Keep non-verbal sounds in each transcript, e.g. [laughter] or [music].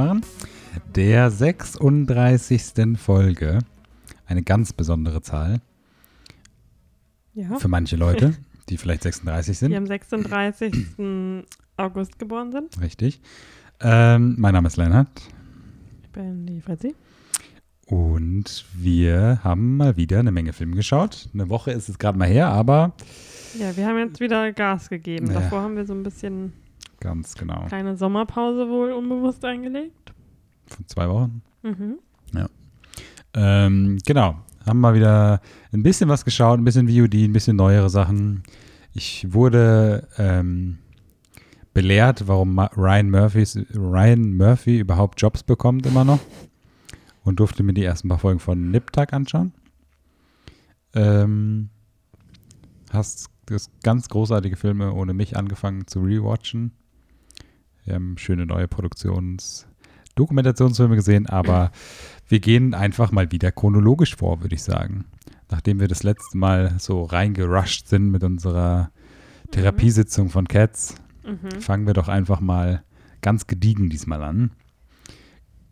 Filmerfahren, der 36. Folge. Eine ganz besondere Zahl Ja. für manche Leute, die vielleicht 36 Die sind. am 36. August geboren sind. Richtig. Ähm, mein Name ist Leinhard Ich bin die Fritzi. und wir haben mal wieder eine Menge Filme geschaut. Eine Woche ist es gerade mal her, aber Ja, wir haben jetzt wieder Gas gegeben. Ja. Davor haben wir so ein bisschen ganz genau. kleine Sommerpause wohl unbewusst eingelegt. Von zwei Wochen. Mhm. Ähm, genau. Haben mal wieder ein bisschen was geschaut, ein bisschen VOD, ein bisschen neuere Sachen. Ich wurde ähm, belehrt, warum Ryan, Murphys, Ryan Murphy überhaupt Jobs bekommt immer noch. Und durfte mir die ersten paar Folgen von Nip-Tuck anschauen. Ähm, hast das ganz großartige Filme ohne mich angefangen zu rewatchen. Wir haben schöne neue Produktions- Dokumentationsfilme gesehen, aber wir gehen einfach mal wieder chronologisch vor, würde ich sagen. Nachdem wir das letzte Mal so reingerusht sind mit unserer Therapiesitzung von Cats, Mhm. fangen wir doch einfach mal ganz gediegen diesmal an.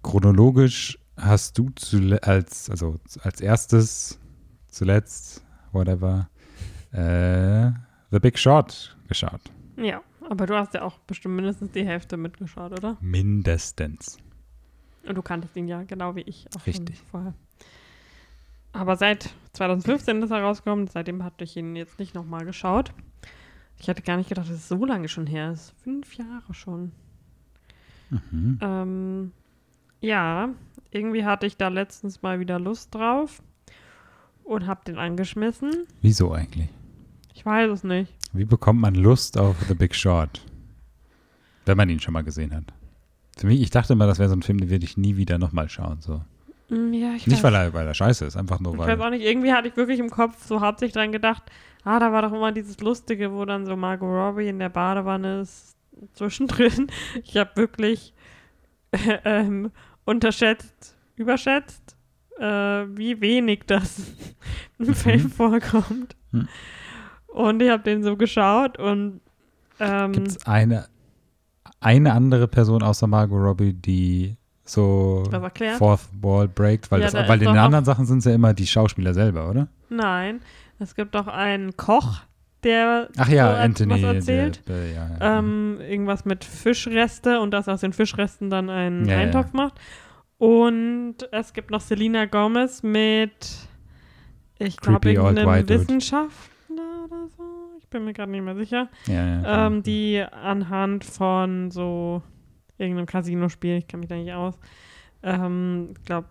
Chronologisch hast du als, also als erstes, zuletzt, whatever, äh, The Big Short geschaut. Ja, aber du hast ja auch bestimmt mindestens die Hälfte mitgeschaut, oder? Mindestens. Und du kanntest ihn ja genau wie ich auch Richtig. vorher. Aber seit 2015 ist er rausgekommen, seitdem hatte ich ihn jetzt nicht nochmal geschaut. Ich hatte gar nicht gedacht, dass es so lange schon her ist. Fünf Jahre schon. Mhm. Ähm, ja, irgendwie hatte ich da letztens mal wieder Lust drauf und hab den angeschmissen. Wieso eigentlich? Ich weiß es nicht. Wie bekommt man Lust auf The Big Short? Wenn man ihn schon mal gesehen hat. Für mich, ich dachte immer, das wäre so ein Film, den würde ich nie wieder nochmal schauen. So. Mm, Ja, ich Nicht, weil er, weil er scheiße ist, einfach nur, ich weil. weiß auch nicht. Irgendwie hatte ich wirklich im Kopf so hauptsächlich dran gedacht, ah, da war doch immer dieses Lustige, wo dann so Margot Robbie in der Badewanne ist zwischendrin. [laughs] Ich habe wirklich [laughs] ähm, unterschätzt, überschätzt, äh, wie wenig das [laughs] im Film vorkommt. Mhm. Und ich habe den so geschaut und ähm, Gibt es eine, eine andere Person außer Margot Robbie, die so? Fourth Wall breakt? Weil, Ja, das, da weil in den auch- anderen Sachen sind es ja immer die Schauspieler selber, oder? Nein, es gibt doch einen Koch, der Ach ja, so Anthony. was erzählt. Der, der, ja, ja. Ähm, irgendwas mit Fischreste und dass aus den Fischresten dann einen Ja. Eintopf macht. Und es gibt noch Selena Gomez mit, ich glaube, irgendeinem. Wissenschaftler oder so. Ich bin mir gerade nicht mehr sicher. ja, ja. Ähm, die anhand von so irgendeinem Casino-Spiel, ich kann mich da nicht aus, ähm, ich glaube,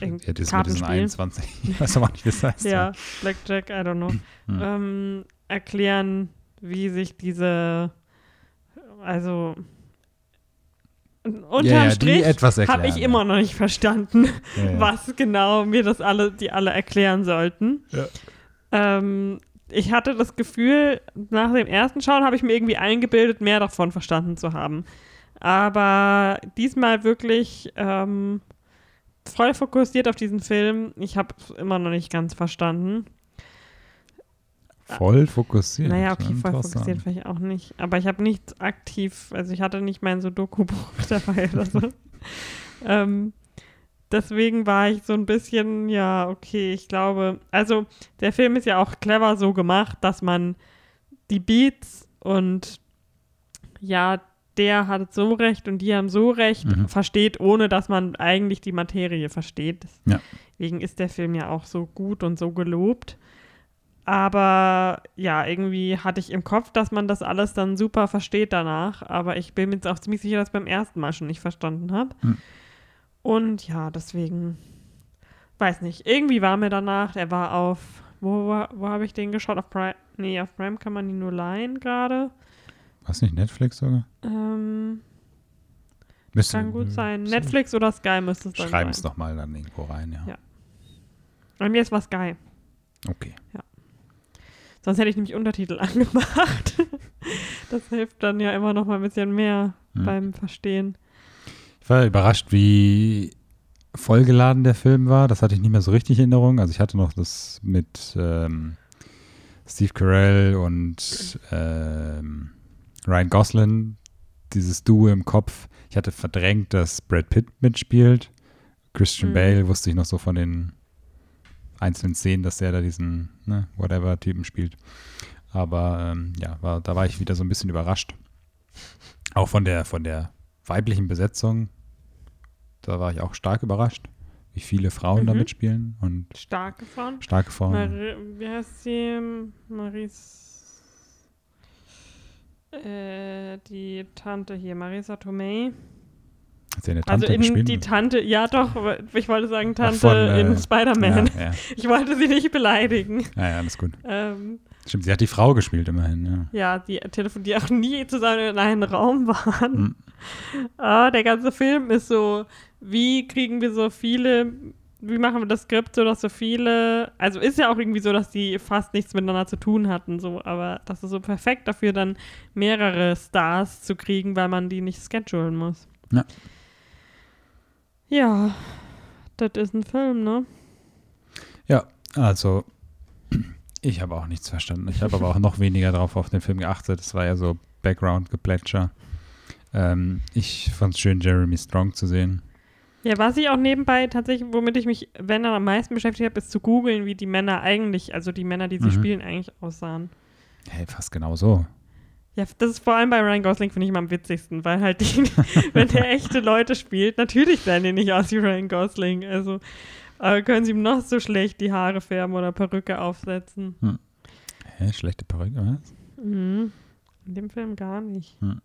ja, das mit diesen Kartenspiel. 21. [laughs] Ich weiß aber nicht, wie es heißt. ja, Blackjack, I don't know, [clears throat] Hm. ähm, erklären, wie sich diese, also unterm ja, ja, Strich habe ich immer noch nicht verstanden, ja, ja. [laughs] was genau mir das alle, die alle erklären sollten. Ja. Ähm, ich hatte das Gefühl, nach dem ersten Schauen habe ich mir irgendwie eingebildet, mehr davon verstanden zu haben. Aber diesmal wirklich ähm, voll fokussiert auf diesen Film. Ich habe es immer noch nicht ganz verstanden. Voll fokussiert. Naja, okay, voll Interessant. fokussiert vielleicht auch nicht. Aber ich habe nichts aktiv, also ich hatte nicht mein Sudoku-Buch [laughs] dabei oder so. [laughs] ähm, deswegen war ich so ein bisschen, ja, okay, ich glaube, also der Film ist ja auch clever so gemacht, dass man die Beats und ja, der hat so recht und die haben so recht, Mhm. versteht, ohne dass man eigentlich die Materie versteht. Ja. Deswegen ist der Film ja auch so gut und so gelobt. Aber ja, irgendwie hatte ich im Kopf, dass man das alles dann super versteht danach. Aber ich bin mir jetzt auch ziemlich sicher, dass ich beim ersten Mal schon nicht verstanden habe. Hm. Und ja, deswegen, weiß nicht. Irgendwie war mir danach, der war auf, wo, war- wo habe ich den geschaut? Auf Prime? Nee, auf Prime kann man ihn nur leihen gerade. Was nicht Netflix sogar? Ähm, Müsste, kann gut sein. so- Netflix oder Sky müsste es dann Schreiben es sein. doch mal dann irgendwo rein, ja. Ja. Bei mir ist was Sky. Okay. Sonst hätte ich nämlich Untertitel [laughs] angemacht. das hilft dann ja immer noch mal ein bisschen mehr Hm. beim Verstehen. Ich war überrascht, wie vollgeladen der Film war. Das hatte ich nicht mehr so richtig in Erinnerung. Also ich hatte noch das mit ähm, Steve Carell und ähm, Ryan Gosling, dieses Duo im Kopf. Ich hatte verdrängt, dass Brad Pitt mitspielt. Christian Mhm. Bale wusste ich noch so von den einzelnen Szenen, dass der da diesen ne, Whatever-Typen spielt. Aber ähm, ja, war, da war ich wieder so ein bisschen überrascht. Auch von der, von der weiblichen Besetzung. Da war ich auch stark überrascht, wie viele Frauen da Mhm. mitspielen und Starke von. starke Frauen. Mari wie heißt sie? Maris. Äh, die Tante hier, Marisa Tomei. Hat sie eine Also Tante in gespielt? die Tante, ja doch, ich wollte sagen Ach, Tante von, äh, in Spider-Man. Ja, ja. [laughs] Ich wollte sie nicht beleidigen. ja, ja, alles gut. Ähm, Stimmt, sie hat die Frau gespielt immerhin, ja. ja, die Telefon, die auch [laughs] nie zusammen in einem Raum [laughs] waren. Mhm. Ah, der ganze Film ist so, wie kriegen wir so viele, wie machen wir das Skript so, dass so viele, also ist ja auch irgendwie so, dass die fast nichts miteinander zu tun hatten, so, aber das ist so perfekt dafür, dann mehrere Stars zu kriegen, weil man die nicht schedulen muss. Ja. Ja, das ist ein Film, ne? Ja, also ich habe auch nichts verstanden. Ich habe aber auch noch weniger drauf auf den Film geachtet. Es war ja so Background-Geplätscher. Ähm, ich fand es schön, Jeremy Strong zu sehen. Ja, was ich auch nebenbei tatsächlich, womit ich mich, wenn dann am meisten beschäftigt habe, ist zu googeln, wie die Männer eigentlich, also die Männer, die sie Mhm. spielen, eigentlich aussahen. Hey, fast genau so. Ja, das ist vor allem bei Ryan Gosling, finde ich immer am witzigsten, weil halt die, [laughs] wenn der echte Leute spielt, natürlich sehen die nicht aus wie Ryan Gosling. Also, aber können sie ihm noch so schlecht die Haare färben oder Perücke aufsetzen. Hä, schlechte Perücke, was? Mhm. In dem Film gar nicht. Hm.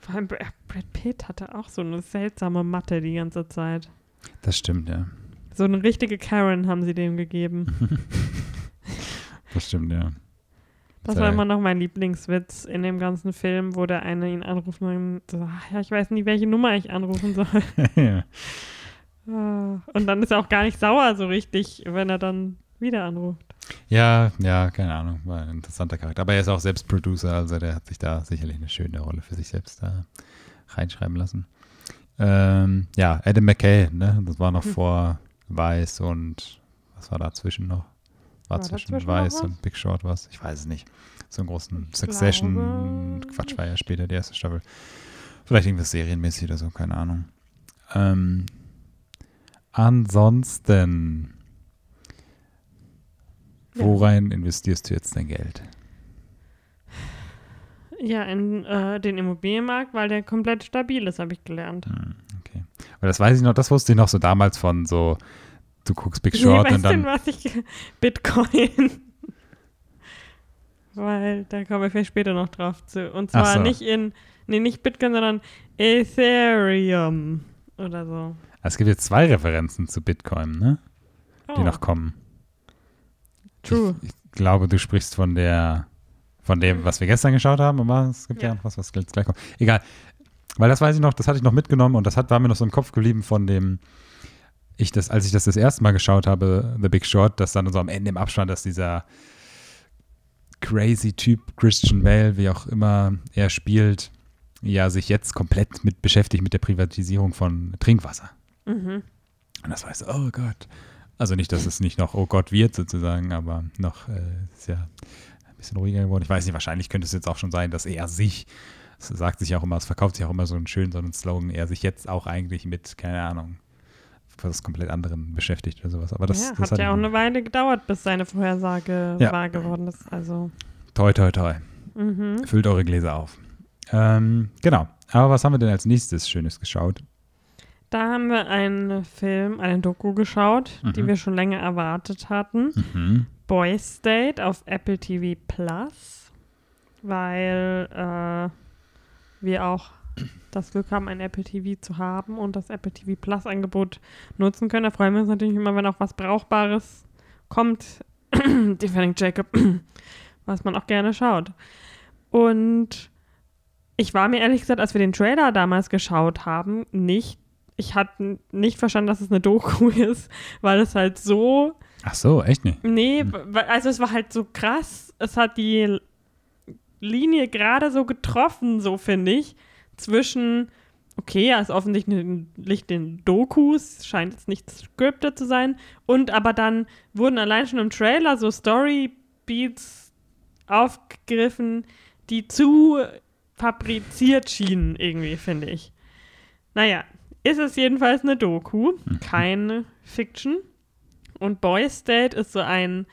Vor allem Br- Brad Pitt hatte auch so eine seltsame Matte die ganze Zeit. Das stimmt, ja. So eine richtige Karen haben sie dem gegeben. [laughs] Das stimmt, ja. Das war immer noch mein Lieblingswitz in dem ganzen Film, wo der eine ihn anruft und so, "Ach ja, ich weiß nicht, welche Nummer ich anrufen soll. [laughs] ja. Ah, Und dann ist er auch gar nicht sauer so richtig, wenn er dann wieder anruft. Ja, ja, keine Ahnung. War ein interessanter Charakter. Aber er ist auch selbst Producer, also der hat sich da sicherlich eine schöne Rolle für sich selbst da reinschreiben lassen. Ähm, ja, Adam McKay, ne? Das war noch Hm. vor Weiß und was war dazwischen noch? War, War zwischen Weiß und Big Short was? Ich weiß es nicht. So einen großen Ich Succession. glaube Quatsch, war ja später die erste Staffel. Vielleicht irgendwas serienmäßig oder so, keine Ahnung. Ähm, ansonsten, Ja. worein investierst du jetzt dein Geld? Ja, in äh, den Immobilienmarkt, weil der komplett stabil ist, habe ich gelernt. Hm, okay. Weil das weiß ich noch, das wusste ich noch so damals von so, du guckst Big Nee, Short weißt und dann. du, was ich. [laughs] Bitcoin. [laughs] weil da kommen wir vielleicht später noch drauf zu. Und zwar so. nicht in. Nee, nicht Bitcoin, sondern Ethereum oder so. Es gibt jetzt zwei Referenzen zu Bitcoin, ne? Die Oh, noch kommen. True. Ich, ich glaube, du sprichst von der, von dem, was wir gestern geschaut haben, aber es gibt ja, Ja. noch was, was gleich kommt. Egal. Weil das weiß ich noch, das hatte ich noch mitgenommen und das hat, war mir noch so im Kopf geblieben von dem, ich das, als ich das das erste Mal geschaut habe, The Big Short, dass dann so am Ende im Abspann, dass dieser crazy Typ Christian Bale, wie auch immer er spielt, ja, sich jetzt komplett mit beschäftigt mit der Privatisierung von Trinkwasser. Mhm. Und das war so, oh Gott. Also nicht, dass es nicht noch oh Gott wird sozusagen, aber noch äh, ist ja ein bisschen ruhiger geworden. Ich weiß nicht, wahrscheinlich könnte es jetzt auch schon sein, dass er sich, es sagt sich auch immer, es verkauft sich auch immer so einen schönen, so einen Slogan, er sich jetzt auch eigentlich mit, keine Ahnung, was komplett anderem beschäftigt oder sowas. Aber das, ja, das hat ja auch eine Weile gedauert, bis seine Vorhersage Ja. wahr geworden ist. Also, Toi, toi, toi. mhm. Füllt eure Gläser auf. Ähm, genau. Aber was haben wir denn als nächstes Schönes geschaut? da haben wir einen Film, einen Doku geschaut, die Mhm. wir schon länger erwartet hatten. Mhm. Boys State auf Apple TV Plus, weil äh, wir auch das Glück haben, ein Apple TV zu haben und das Apple TV Plus Angebot nutzen können. Da freuen wir uns natürlich immer, wenn auch was Brauchbares kommt. [clears throat] Defending Jacob, [clears throat] was man auch gerne schaut. Und ich war mir ehrlich gesagt, als wir den Trailer damals geschaut haben, nicht, ich hatte nicht verstanden, dass es eine Doku [laughs] ist, weil es halt so. Ach so, echt nicht? Nee, also es war halt so krass. Es hat die Linie gerade so getroffen, so finde ich, zwischen, okay, er ist offensichtlich den Dokus, scheint jetzt nicht scripted zu sein, und aber dann wurden allein schon im Trailer so Story-Beats aufgegriffen, die zu fabriziert schienen, irgendwie, finde ich. Naja, ist es jedenfalls eine Doku, mhm. keine Fiction. Und Boys State ist so ein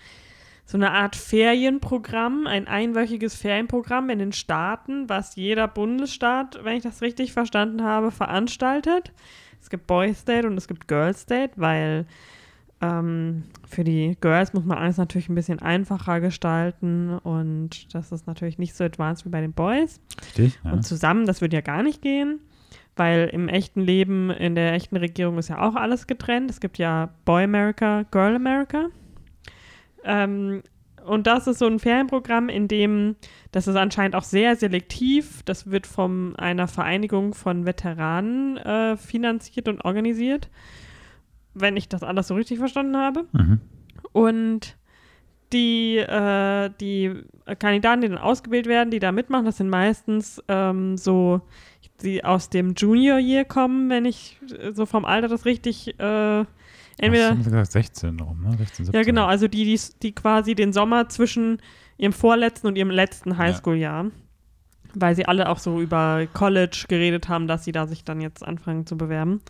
so eine Art Ferienprogramm, ein einwöchiges Ferienprogramm in den Staaten, was jeder Bundesstaat, wenn ich das richtig verstanden habe, veranstaltet. Es gibt Boys Date und es gibt Girls Date, weil ähm, für die Girls muss man alles natürlich ein bisschen einfacher gestalten und das ist natürlich nicht so advanced wie bei den Boys. Richtig, ja. Und zusammen, das würde ja gar nicht gehen, weil im echten Leben, in der echten Regierung ist ja auch alles getrennt. Es gibt ja Boy America, Girl America. Ähm, und das ist so ein Ferienprogramm, in dem, das ist anscheinend auch sehr selektiv, das wird von einer Vereinigung von Veteranen äh, finanziert und organisiert, wenn ich das alles so richtig verstanden habe. Mhm. Und die, äh, die Kandidaten, die dann ausgewählt werden, die da mitmachen, das sind meistens ähm, so, die aus dem Junior Year kommen, wenn ich so vom Alter das richtig äh, entweder. Hast du gesagt 16 rum, ne? 16, 17. Ja, genau, also die, die, die quasi den Sommer zwischen ihrem vorletzten und ihrem letzten Highschool-Jahr. Ja. Weil sie alle auch so über College geredet haben, dass sie da sich dann jetzt anfangen zu bewerben.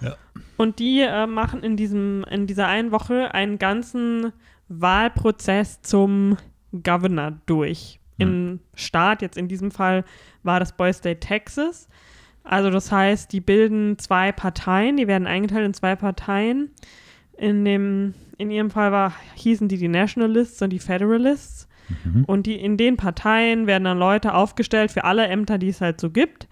Ja. Und die äh, machen in, diesem, in dieser einen Woche einen ganzen Wahlprozess zum Governor durch. Hm. Im Staat, jetzt in diesem Fall war das Boy State, Texas. Also das heißt, die bilden zwei Parteien, die werden eingeteilt in zwei Parteien. In, dem, in ihrem Fall war, hießen die die Nationalists und die Federalists. Mhm. Und die, in den Parteien werden dann Leute aufgestellt für alle Ämter, die es halt so gibt.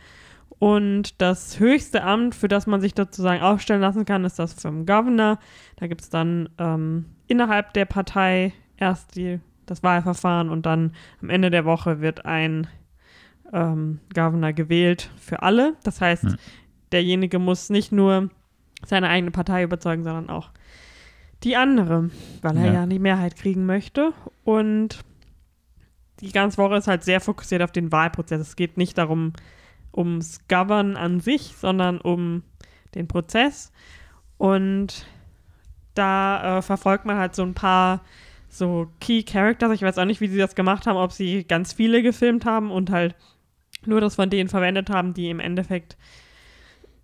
Und das höchste Amt, für das man sich sozusagen aufstellen lassen kann, ist das vom Governor. Da gibt es dann ähm, innerhalb der Partei erst die, das Wahlverfahren und dann am Ende der Woche wird ein ähm, Governor gewählt für alle. Das heißt, mhm. derjenige muss nicht nur seine eigene Partei überzeugen, sondern auch die andere, weil er ja, ja die Mehrheit kriegen möchte. Und die ganze Woche ist halt sehr fokussiert auf den Wahlprozess. Es geht nicht darum, ums Govern an sich, sondern um den Prozess. Und da äh, verfolgt man halt so ein paar so Key Characters. Ich weiß auch nicht, wie sie das gemacht haben, ob sie ganz viele gefilmt haben und halt nur das von denen verwendet haben, die im Endeffekt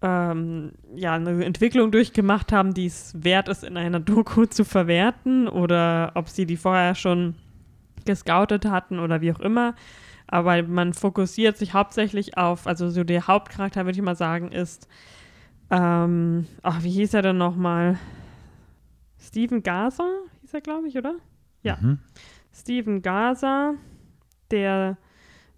ähm, ja eine Entwicklung durchgemacht haben, die es wert ist, in einer [laughs] Doku zu verwerten oder ob sie die vorher schon gescoutet hatten oder wie auch immer. Aber man fokussiert sich hauptsächlich auf, also so der Hauptcharakter, würde ich mal sagen, ist, ähm, ach, wie hieß er denn nochmal? Steven Gaza hieß er, glaube ich, oder? Ja. Mhm. Steven Gaza, der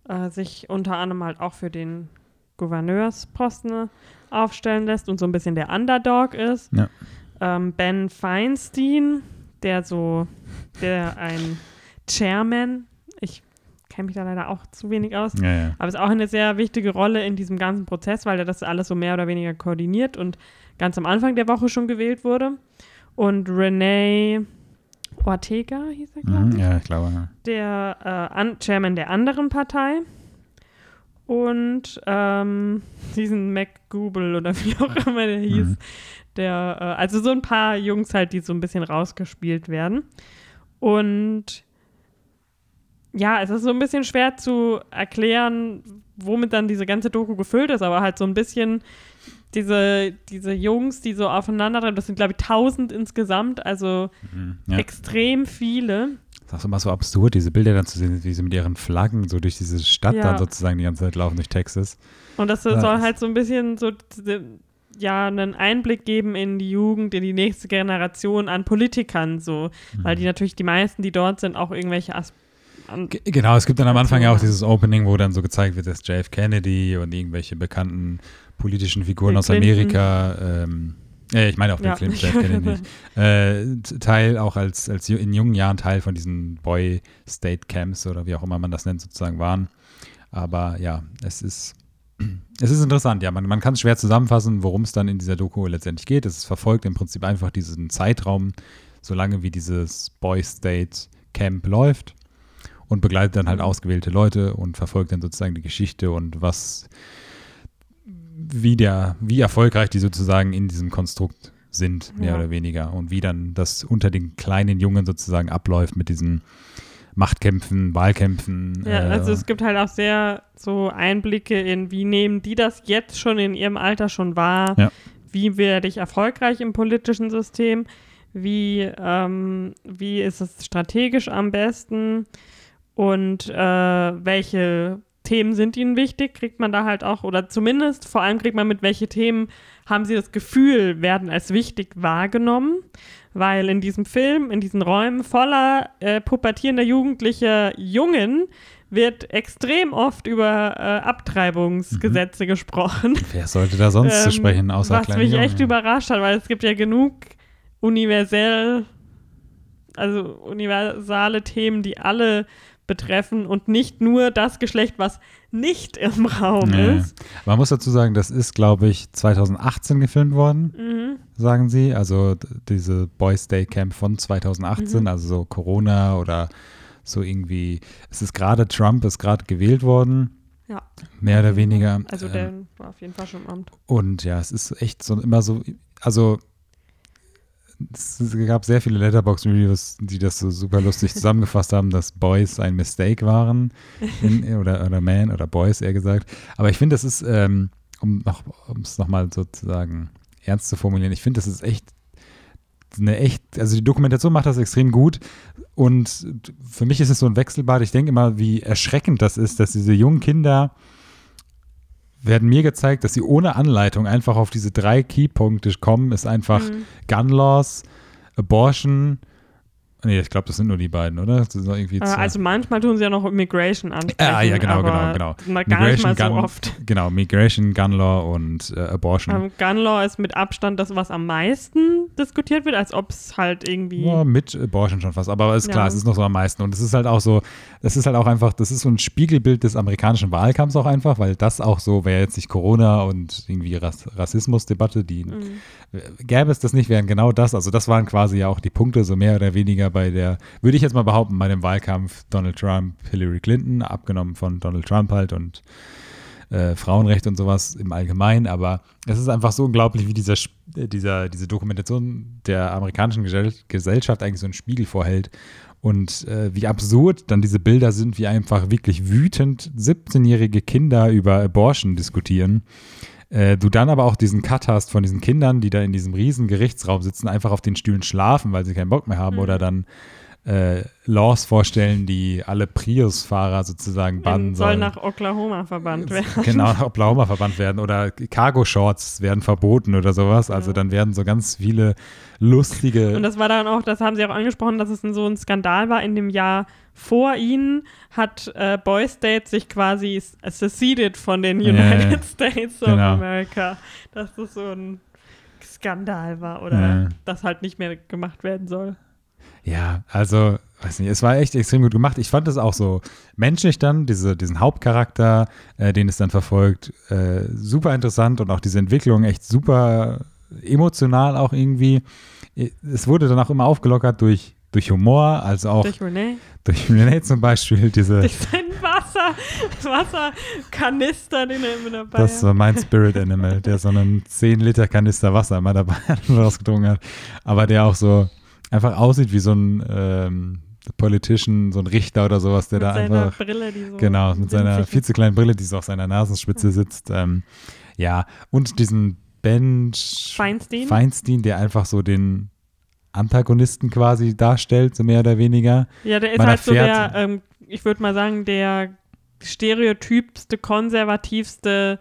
äh, sich unter anderem halt auch für den Gouverneursposten aufstellen lässt und so ein bisschen der Underdog ist. Ja. Ähm, ben Feinstein, der so, der ein Chairman, ich kenne mich da leider auch zu wenig aus, ja, ja. aber ist auch eine sehr wichtige Rolle in diesem ganzen Prozess, weil er das alles so mehr oder weniger koordiniert und ganz am Anfang der Woche schon gewählt wurde. Und Renee Ortega hieß er, glaube mhm, ich. Ja, ich glaube. Ja. Der äh, Chairman der anderen Partei. Und ähm, diesen McGoogle oder wie auch immer der hieß. Mhm. Der, äh, also so ein paar Jungs halt, die so ein bisschen rausgespielt werden. Und ja, es ist so ein bisschen schwer zu erklären, womit dann diese ganze Doku gefüllt ist, aber halt so ein bisschen diese, diese Jungs, die so aufeinander, das sind glaube ich tausend insgesamt, also mhm, ja. extrem viele. Das ist immer so absurd, diese Bilder dann zu sehen, wie sie mit ihren Flaggen so durch diese Stadt ja. dann sozusagen die ganze Zeit laufen, durch Texas. Und das ja, soll halt so ein bisschen so ja einen Einblick geben in die Jugend, in die nächste Generation an Politikern, so, mhm. weil die natürlich die meisten, die dort sind, auch irgendwelche Aspekte Genau, es gibt dann am Anfang ja auch dieses Opening, wo dann so gezeigt wird, dass JF Kennedy und irgendwelche bekannten politischen Figuren aus Amerika, ähm, äh, ich meine auch den ja. Film JF Kennedy, äh, Teil auch als, als in jungen Jahren Teil von diesen Boy State Camps oder wie auch immer man das nennt sozusagen waren. Aber ja, es ist, [clears throat] es ist interessant. Ja, man, man kann es schwer zusammenfassen, worum es dann in dieser Doku letztendlich geht. Es verfolgt im Prinzip einfach diesen Zeitraum, solange wie dieses Boy State Camp läuft und begleitet dann halt Mhm. ausgewählte Leute und verfolgt dann sozusagen die Geschichte und was, wie der, wie erfolgreich die sozusagen in diesem Konstrukt sind, mehr Ja. oder weniger. Und wie dann das unter den kleinen Jungen sozusagen abläuft mit diesen Machtkämpfen, Wahlkämpfen. Ja, äh, also es gibt halt auch sehr so Einblicke in, wie nehmen die das jetzt schon in ihrem Alter schon wahr? Ja. Wie werde ich erfolgreich im politischen System? Wie, ähm, wie ist es strategisch am besten? Und äh, welche Themen sind ihnen wichtig? Kriegt man da halt auch, oder zumindest vor allem kriegt man mit, welche Themen haben sie das Gefühl, werden als wichtig wahrgenommen? Weil in diesem Film, in diesen Räumen voller äh, pubertierender jugendlicher Jungen wird extrem oft über äh, Abtreibungsgesetze gesprochen. wer sollte da sonst zu Ähm, sprechen, außer Was mich Jungen? echt überrascht hat, weil es gibt ja genug universell, also universale Themen, die alle betreffen und nicht nur das Geschlecht, was nicht im Raum Ja. ist. Man muss dazu sagen, das ist, glaube ich, 2018 gefilmt worden, Mhm. sagen sie. Also diese Boys Day Camp von 2018, Mhm. also so Corona oder so irgendwie. Es ist gerade Trump, ist gerade gewählt worden, Ja. mehr oder weniger. Also Ähm, der war auf jeden Fall schon im Amt. Und ja, es ist echt so immer so, also es gab sehr viele Letterbox-Reviews, die das so super lustig zusammengefasst haben, dass Boys ein Mistake waren in, [laughs] oder, oder Man oder Boys eher gesagt. Aber ich finde, das ist, ähm, um noch, um es nochmal sozusagen ernst zu formulieren, ich finde, das ist echt eine echt, also die Dokumentation macht das extrem gut und für mich ist es so ein Wechselbad. Ich denke immer, wie erschreckend das ist, dass diese jungen Kinder werden mir gezeigt, dass sie ohne Anleitung einfach auf diese drei Keypunkte kommen, ist einfach Mhm. Gun Laws, Abortion. Nee, ich glaube, das sind nur die beiden, oder? Das noch irgendwie Äh, zwei. also manchmal tun sie ja noch Immigration ansprechen. Ah, ja, genau, aber genau, Mal gar nicht mal so Gun, oft. Genau, Migration, Gun Law und äh, Abortion. Ähm, Gun Law ist mit Abstand das, was am meisten diskutiert wird, als ob es halt irgendwie. Ja, mit Abortion schon fast, aber ist klar, Ja. es ist noch so am meisten. Und es ist halt auch so, das ist halt auch einfach, das ist so ein Spiegelbild des amerikanischen Wahlkampfs auch einfach, weil das auch so, wäre jetzt nicht Corona und irgendwie Rass Rassismusdebatte, die Mhm. gäbe es das nicht, wären genau das, also das waren quasi ja auch die Punkte, so mehr oder weniger bei der, würde ich jetzt mal behaupten, bei dem Wahlkampf Donald Trump, Hillary Clinton, abgenommen von Donald Trump halt und äh, Frauenrecht und sowas im Allgemeinen, aber es ist einfach so unglaublich, wie dieser, äh, dieser, diese Dokumentation der amerikanischen Gesell Gesellschaft eigentlich so einen Spiegel vorhält und äh, wie absurd dann diese Bilder sind, wie einfach wirklich wütend 17-jährige Kinder über Abortion diskutieren. Äh, du dann aber auch diesen Cut hast von diesen Kindern, die da in diesem riesen Gerichtsraum sitzen, einfach auf den Stühlen schlafen, weil sie keinen Bock mehr haben Mhm. oder dann äh, Laws vorstellen, die alle Prius-Fahrer sozusagen bannen In, soll sollen. nach Oklahoma verbannt werden. Genau, nach [laughs] Oklahoma verbannt werden oder Cargo-Shorts werden verboten oder sowas. Also Ja. dann werden so ganz viele lustige. Und das war dann auch, das haben sie auch angesprochen, dass es so ein Skandal war. In dem Jahr vor ihnen hat äh, Boy State sich quasi seceded von den United ja. States of Genau. America. Dass das so ein Skandal war oder Ja. das halt nicht mehr gemacht werden soll. Ja, also, weiß nicht, es war echt extrem gut gemacht. Ich fand es auch so menschlich dann, diese, diesen Hauptcharakter, äh, den es dann verfolgt, äh, super interessant und auch diese Entwicklung echt super emotional auch irgendwie. Es wurde dann auch immer aufgelockert durch, durch Humor, also auch Durch Renee. durch Renee zum Beispiel, diese, Durch seinen Wasser, Wasserkanister, den er immer dabei das hat. war mein Spirit Animal, der so einen 10 Liter Kanister Wasser immer dabei hat und rausgetrunken hat, aber der auch so einfach aussieht wie so ein ähm, Politician, so ein Richter oder sowas, der mit da einfach Brille, die so Genau, mit seiner viel zu kleinen Brille, die so auf seiner Nasenspitze sitzt. Ähm, ja, und diesen Ben Feinstein. Feinstein, der einfach so den Antagonisten quasi darstellt, so mehr oder weniger. Ja, der ist Man halt so der, ähm, ich würde mal sagen, der stereotypste, konservativste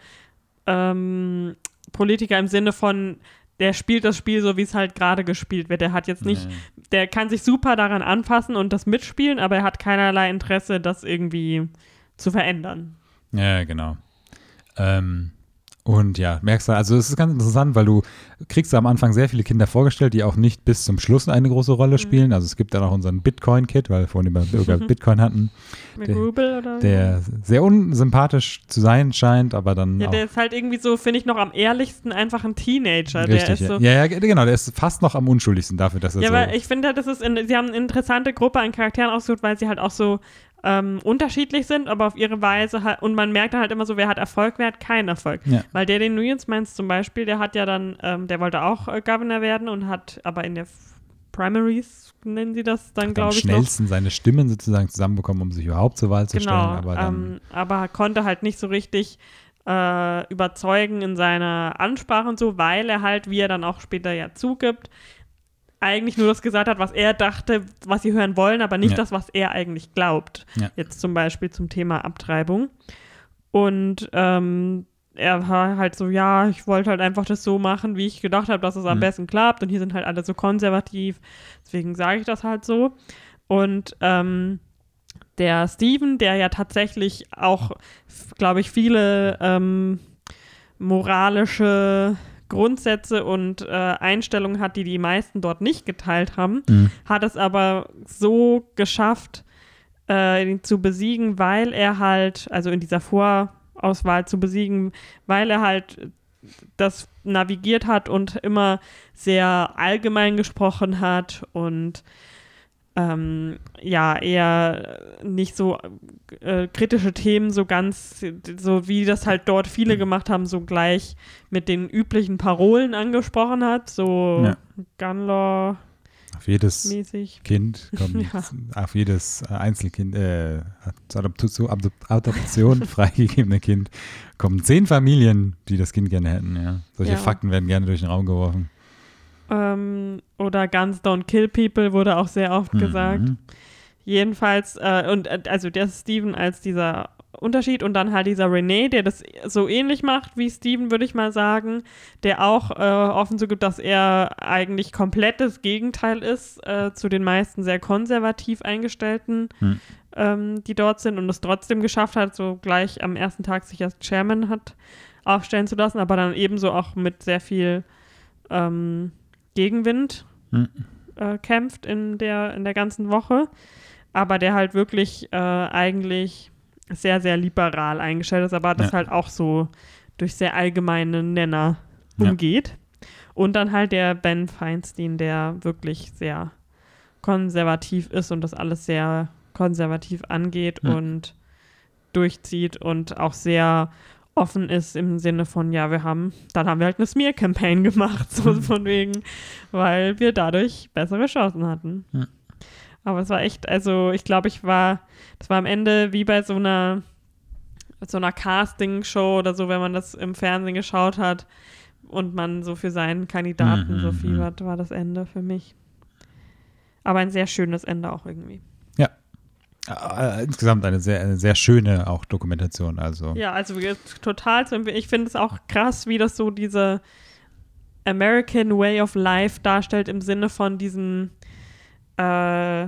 ähm, Politiker im Sinne von, der spielt das Spiel so, wie es halt gerade gespielt wird. Der hat jetzt nicht, der kann sich super daran anfassen und das mitspielen, aber er hat keinerlei Interesse, das irgendwie zu verändern. Ja, genau. Ähm, Und ja, merkst du, also es ist ganz interessant, weil du kriegst am Anfang sehr viele Kinder vorgestellt, die auch nicht bis zum Schluss eine große Rolle spielen. Also es gibt dann auch unseren Bitcoin-Kid, weil wir vorhin über, über [laughs] Bitcoin hatten. Der, McRubel oder der sehr unsympathisch zu sein scheint, aber dann Ja, der ist halt irgendwie so, finde ich, noch am ehrlichsten einfach ein Teenager. der richtig. ist so, ja. ja, ja, genau, der ist fast noch am unschuldigsten dafür, dass er Ja, so weil ich finde, das ist in, sie haben eine interessante Gruppe an Charakteren ausgesucht, weil sie halt auch so ähm, unterschiedlich sind, aber auf ihre Weise halt, und man merkt dann halt immer so, wer hat Erfolg, wer hat keinen Erfolg. Ja. Weil der, den du jetzt meinst zum Beispiel, der hat ja dann, ähm, der wollte auch äh, Governor werden und hat aber in der Primaries, nennen sie das dann, am glaube ich, noch. schnellsten seine Stimmen sozusagen zusammenbekommen, um sich überhaupt zur Wahl zu Genau, stellen. Aber dann, ähm, aber konnte halt nicht so richtig äh, überzeugen in seiner Ansprache und so, weil er halt, wie er dann auch später ja zugibt, eigentlich nur das gesagt hat, was er dachte, was sie hören wollen, aber nicht Ja. das, was er eigentlich glaubt. Ja. Jetzt zum Beispiel zum Thema Abtreibung. Und ähm, er war halt so, ja, ich wollte halt einfach das so machen, wie ich gedacht habe, dass es am Mhm. besten klappt. Und hier sind halt alle so konservativ. Deswegen sage ich das halt so. Und ähm, der Steven, der ja tatsächlich auch, glaube ich, viele ähm, moralische Grundsätze und äh, Einstellungen hat, die die meisten dort nicht geteilt haben, Mhm. hat es aber so geschafft, äh, ihn zu besiegen, weil er halt, also in dieser Vorauswahl zu besiegen, weil er halt das navigiert hat und immer sehr allgemein gesprochen hat und ähm, ja, eher nicht so äh, kritische Themen so ganz, so wie das halt dort viele gemacht haben, so gleich mit den üblichen Parolen angesprochen hat, so Ja. Gunlaw auf jedes mäßig. Kind [laughs] kommt, Ja. auf jedes äh, Einzelkind, äh, zur Adop zur Adop Adoption [laughs] freigegebene Kind kommen zehn Familien, die das Kind gerne hätten. Ja. Solche Ja. Fakten werden gerne durch den Raum geworfen. Ähm, oder Guns Don't Kill People wurde auch sehr oft gesagt. Mhm. Jedenfalls, äh, und äh, also der Steven als dieser Unterschied und dann halt dieser René, der das so ähnlich macht wie Steven, würde ich mal sagen, der auch äh, offen so gibt, dass er eigentlich komplett das Gegenteil ist äh, zu den meisten sehr konservativ eingestellten, Hm. ähm, die dort sind und es trotzdem geschafft hat, so gleich am ersten Tag sich als Chairman hat aufstellen zu lassen, aber dann ebenso auch mit sehr viel ähm, Gegenwind Hm. äh, kämpft in der, in der ganzen Woche, aber der halt wirklich äh, eigentlich sehr, sehr liberal eingestellt ist, aber das Ja. halt auch so durch sehr allgemeine Nenner Ja. umgeht. Und dann halt der Ben Feinstein, der wirklich sehr konservativ ist und das alles sehr konservativ angeht Ja. und durchzieht und auch sehr offen ist im Sinne von, ja, wir haben, dann haben wir halt eine Smear-Campaign gemacht, so Mhm. von wegen, weil wir dadurch bessere Chancen hatten. Ja. Aber es war echt, also ich glaube, ich war, das war am Ende wie bei so einer, so einer Casting-Show oder so, wenn man das im Fernsehen geschaut hat und man so für seinen Kandidaten Mhm, so mhm. fiebert, war das Ende für mich. Aber ein sehr schönes Ende auch irgendwie. Äh, insgesamt eine sehr, eine sehr schöne auch Dokumentation. Also Ja, also total. Ich finde es auch krass, wie das so diese American Way of Life darstellt im Sinne von diesen äh,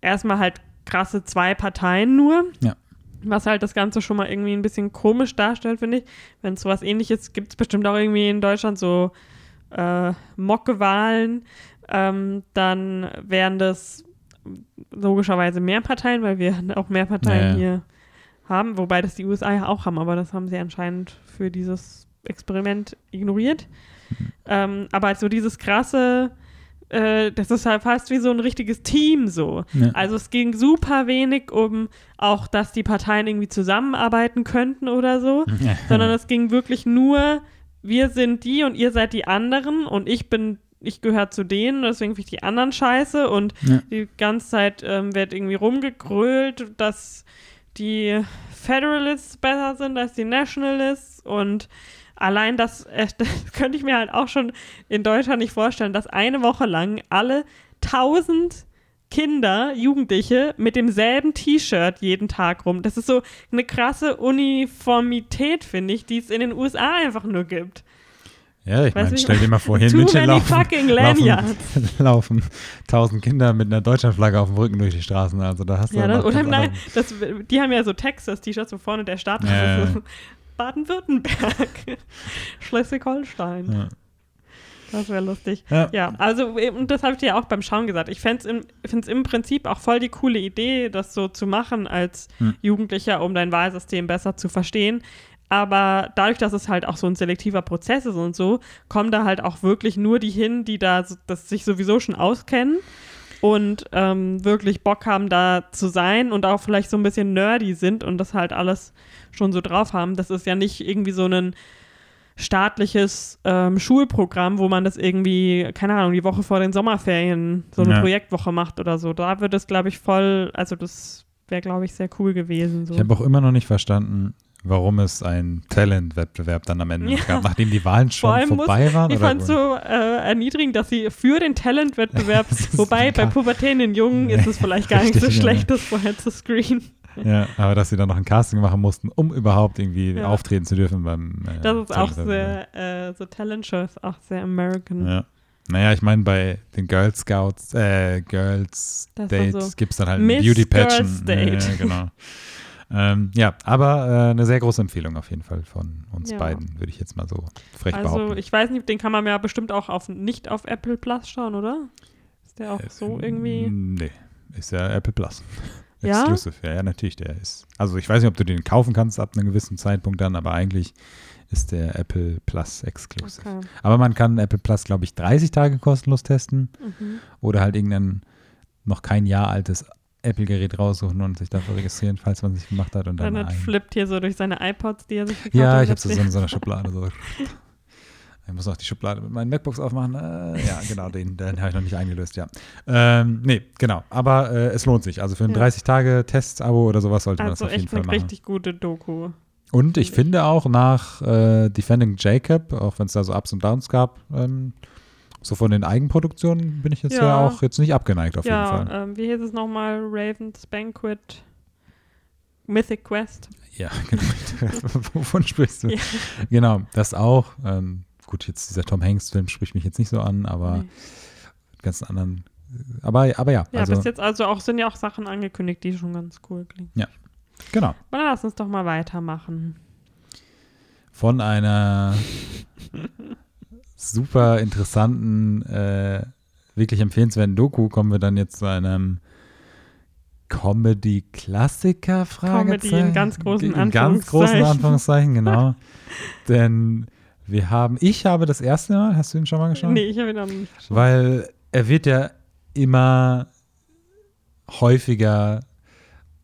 erstmal halt krasse zwei Parteien nur. Ja. Was halt das Ganze schon mal irgendwie ein bisschen komisch darstellt, finde ich. Wenn es sowas ähnliches gibt, es bestimmt auch irgendwie in Deutschland so äh, Mockewahlen, ähm, dann wären das logischerweise mehr Parteien, weil wir [laughs] auch mehr Parteien Ja, ja. hier haben, wobei das die USA ja auch haben, aber das haben sie anscheinend für dieses Experiment ignoriert. Mhm. Ähm, aber so dieses krasse, äh, das ist halt fast wie so ein richtiges Team so. Ja. Also es ging super wenig um auch, dass die Parteien irgendwie zusammenarbeiten könnten oder so, [laughs] sondern es ging wirklich nur, wir sind die und ihr seid die anderen und ich bin, ich gehöre zu denen, deswegen finde ich die anderen scheiße und Ja. die ganze Zeit ähm, wird irgendwie rumgegrölt, dass die Federalists besser sind als die Nationalists und allein das, äh, [laughs] das könnte ich mir halt auch schon in Deutschland nicht vorstellen, dass eine Woche lang alle tausend Kinder, Jugendliche mit demselben T-Shirt jeden Tag rum. Das ist so eine krasse Uniformität, finde ich, die es in den USA einfach nur gibt. Ja, ich meine, stell dir mal vor, hier in München laufen, laufen, laufen tausend Kinder mit einer Deutschlandflagge auf dem Rücken durch die Straßen. Also da hast du Ja, das, oder nein, das, die haben ja so Texas-T-Shirts, wo vorne der Staat Ja, ist. ja. [laughs] Baden-Württemberg. [laughs] Schleswig-Holstein. Ja. Das wäre lustig. Ja. Ja, also, äh, und das habe ich dir ja auch beim Schauen gesagt. Ich finde es im, im Prinzip auch voll die coole Idee, das so zu machen als Hm. Jugendlicher, um dein Wahlsystem besser zu verstehen. Aber dadurch, dass es halt auch so ein selektiver Prozess ist und so, kommen da halt auch wirklich nur die hin, die da das sich sowieso schon auskennen und ähm, wirklich Bock haben, da zu sein und auch vielleicht so ein bisschen nerdy sind und das halt alles schon so drauf haben. Das ist ja nicht irgendwie so ein staatliches ähm, Schulprogramm, wo man das irgendwie, keine Ahnung, die Woche vor den Sommerferien so eine Ja. Projektwoche macht oder so. Da wird es, glaube ich, voll, also das wäre, glaube ich, sehr cool gewesen. So. Ich habe auch immer noch nicht verstanden, warum es einen Talent-Wettbewerb dann am Ende Ja. gab, nachdem die Wahlen schon allem muss- vorbei waren. Ich fand es so äh, erniedrigend, dass sie für den Talentwettbewerb, [laughs] wobei bei pubertierenden Jungen ist es vielleicht gar nicht so schlecht, das vorher zu screenen. Ja, aber dass sie dann noch ein Casting machen mussten, um überhaupt irgendwie Ja. auftreten zu dürfen beim. Äh, Das ist auch sehr, äh, so Talent-Show ist auch sehr American. Ja. Naja, ich meine, bei den Girl Scouts, äh, Girls Das Dates so gibt es dann halt Miss Beauty. Girls Date. Ja, genau. [laughs] ähm, ja, aber äh, eine sehr große Empfehlung auf jeden Fall von uns Ja. beiden, würde ich jetzt mal so frech Also behaupten. ich weiß nicht, den kann man ja bestimmt auch auf, nicht auf Apple Plus schauen, oder? Ist der auch Äh, so irgendwie? Nee, ist ja Apple Plus. [laughs] Ja? Exclusive, ja, ja, natürlich, der ist. Also ich weiß nicht, ob du den kaufen kannst ab einem gewissen Zeitpunkt dann, aber eigentlich ist der Apple Plus Exclusive. Okay. Aber man kann Apple Plus, glaube ich, 30 Tage kostenlos testen Mhm. oder halt irgendein noch kein Jahr altes Apple-Gerät raussuchen und sich dafür registrieren, falls man sich gemacht hat und dann ein. flippt hier so durch seine iPods, die er sich gekauft Ja, hat. ich habe so in so einer [laughs] Schublade so. Ich muss auch die Schublade mit meinen MacBooks aufmachen. Äh, ja, genau, den, den habe ich noch nicht eingelöst, ja. Ähm, nee, genau. Aber äh, es lohnt sich. Also für ein Ja. 30-Tage-Test-Abo oder sowas sollte man Also das auf jeden echt Fall eine machen. richtig gute Doku. Und ich finde auch nach äh, Defending Jacob, auch wenn es da so Ups und Downs gab, ähm, so von den Eigenproduktionen bin ich jetzt ja, Ja. auch jetzt nicht abgeneigt auf jeden ja, Fall. ähm, wie hieß es nochmal? Ravens Banquet Mythic Quest. Ja, [laughs] genau. [laughs] Wovon sprichst du? Ja. Genau, das auch. Ähm, gut, jetzt dieser Tom Hanks-Film spricht mich jetzt nicht so an, aber Nee. ganzen anderen. Aber, aber ja, Ja, also bis jetzt also auch sind ja auch Sachen angekündigt, die schon ganz cool klingen. genau. Aber dann lass uns doch mal weitermachen. Von einer [laughs] super interessanten, äh, wirklich empfehlenswerten Doku kommen wir dann jetzt zu einem Comedy-Klassiker, Comedy in ganz großen In ganz großen Anführungszeichen. Anführungszeichen, genau. [laughs] Denn wir haben, ich habe das erste Mal, hast du ihn schon mal geschaut? Nee, ich habe ihn noch nicht geschaut. Weil er wird ja immer häufiger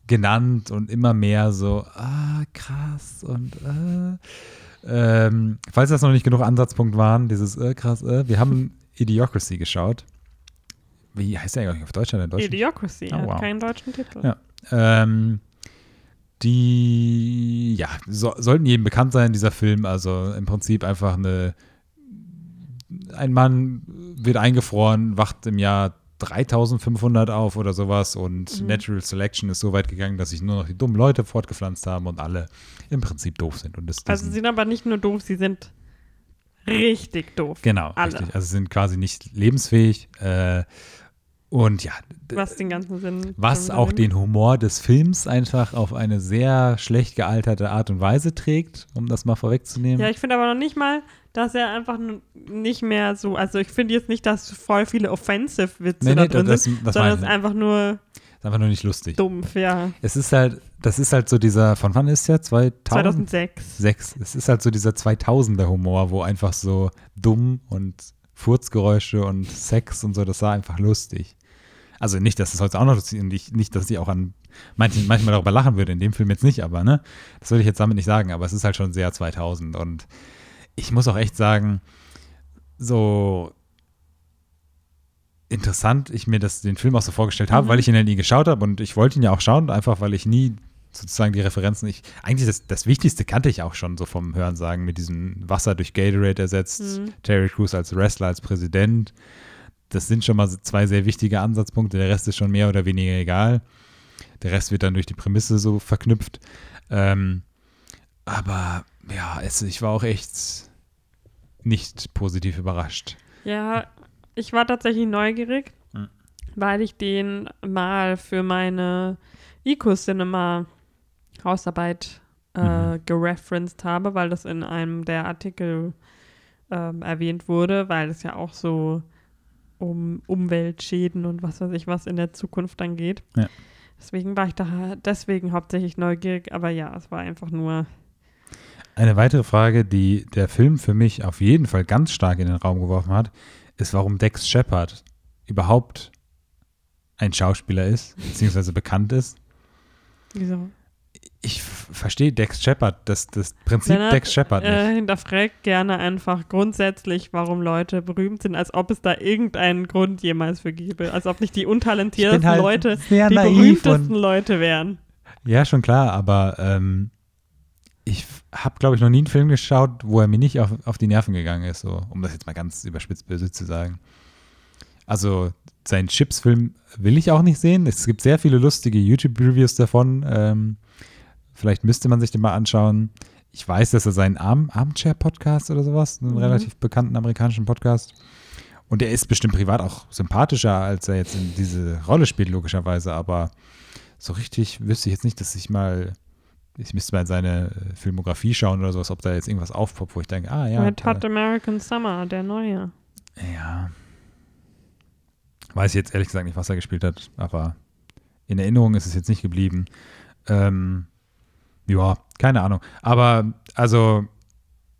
genannt und immer mehr so, ah, krass und äh. Ähm, falls das noch nicht genug Ansatzpunkt waren, dieses äh, krass, äh, wir haben Idiocracy geschaut. Wie heißt der eigentlich auf Deutsch? Der? Idiocracy, Oh, hat wow. keinen deutschen Titel. Ja. Ähm, die, ja, so, sollten jedem bekannt sein, dieser Film. Also im Prinzip einfach eine, ein Mann wird eingefroren, wacht im Jahr 3500 auf oder sowas und Mhm. Natural Selection ist so weit gegangen, dass sich nur noch die dummen Leute fortgepflanzt haben und alle im Prinzip doof sind. Und das, Also sie sind aber nicht nur doof, sie sind richtig doof. genau, alle. richtig. Also sind quasi nicht lebensfähig. Äh, und ja, Was den ganzen Sinn. was auch den Humor des Films einfach auf eine sehr schlecht gealterte Art und Weise trägt, um das mal vorwegzunehmen. Ja, ich finde aber noch nicht mal, dass er einfach nicht mehr so. Also ich finde jetzt nicht, dass voll viele Offensive-Witze Nee, da nee, drin das- sind, das sondern es ist einfach nur ist einfach nur nicht lustig. dumpf, ja. Es ist halt, das ist halt so dieser, von wann ist der? 2000? 2006. Sechs. Es ist halt so dieser 2000er Humor, wo einfach so dumm und Furzgeräusche und Sex und so, das war einfach lustig. Also nicht, dass es heute auch noch lustig ist und ich, nicht, dass ich auch an manchen, manchmal darüber lachen würde, in dem Film jetzt nicht, aber ne, das würde ich jetzt damit nicht sagen, aber es ist halt schon sehr 2000 und ich muss auch echt sagen, so interessant ich mir das, den Film auch so vorgestellt habe, Mhm. weil ich ihn ja nie geschaut habe und ich wollte ihn ja auch schauen, einfach weil ich nie sozusagen die Referenzen, ich, eigentlich das, das Wichtigste kannte ich auch schon so vom Hörensagen mit diesem Wasser durch Gatorade ersetzt, Mhm. Terry Crews als Wrestler, als Präsident. Das sind schon mal zwei sehr wichtige Ansatzpunkte, der Rest ist schon mehr oder weniger egal. Der Rest wird dann durch die Prämisse so verknüpft. Ähm, aber ja, es, ich war auch echt nicht positiv überrascht. Ja, ich war tatsächlich neugierig, Mhm. weil ich den mal für meine Eco-Cinema Hausarbeit äh, Mhm. gereferenced habe, weil das in einem der Artikel ähm, erwähnt wurde, weil es ja auch so um Umweltschäden und was weiß ich was in der Zukunft dann geht. Ja. Deswegen war ich da deswegen hauptsächlich neugierig, aber ja, es war einfach nur Eine weitere Frage, die der Film für mich auf jeden Fall ganz stark in den Raum geworfen hat, ist, warum Dex Shepard überhaupt ein Schauspieler ist, beziehungsweise bekannt ist. wieso. Ich verstehe Dex Shepard, das, das Prinzip Lennart, Dex Shepard nicht. Äh, hinterfragt gerne einfach grundsätzlich, warum Leute berühmt sind, als ob es da irgendeinen Grund jemals für gäbe. Als ob nicht die untalentiertesten halt Leute die berühmtesten Leute wären. Ja, schon klar, aber ähm, ich habe, glaube ich, noch nie einen Film geschaut, wo er mir nicht auf, auf die Nerven gegangen ist, so, um das jetzt mal ganz überspitzt böse zu sagen. Also seinen Chips-Film will ich auch nicht sehen. Es gibt sehr viele lustige YouTube-Reviews davon. Ähm, vielleicht müsste man sich den mal anschauen. Ich weiß, dass er seinen Arm Armchair-Podcast oder sowas, einen Mhm. relativ bekannten amerikanischen Podcast. Und er ist bestimmt privat auch sympathischer, als er jetzt in diese Rolle spielt, logischerweise. Aber so richtig wüsste ich jetzt nicht, dass ich mal, ich müsste mal in seine äh, Filmografie schauen oder sowas, ob da jetzt irgendwas aufpoppt, wo ich denke, ah ja. Red Hot American Summer, der neue. ja. Weiß ich jetzt ehrlich gesagt nicht, was er gespielt hat, aber in Erinnerung ist es jetzt nicht geblieben. Ähm, ja, keine Ahnung. Aber also,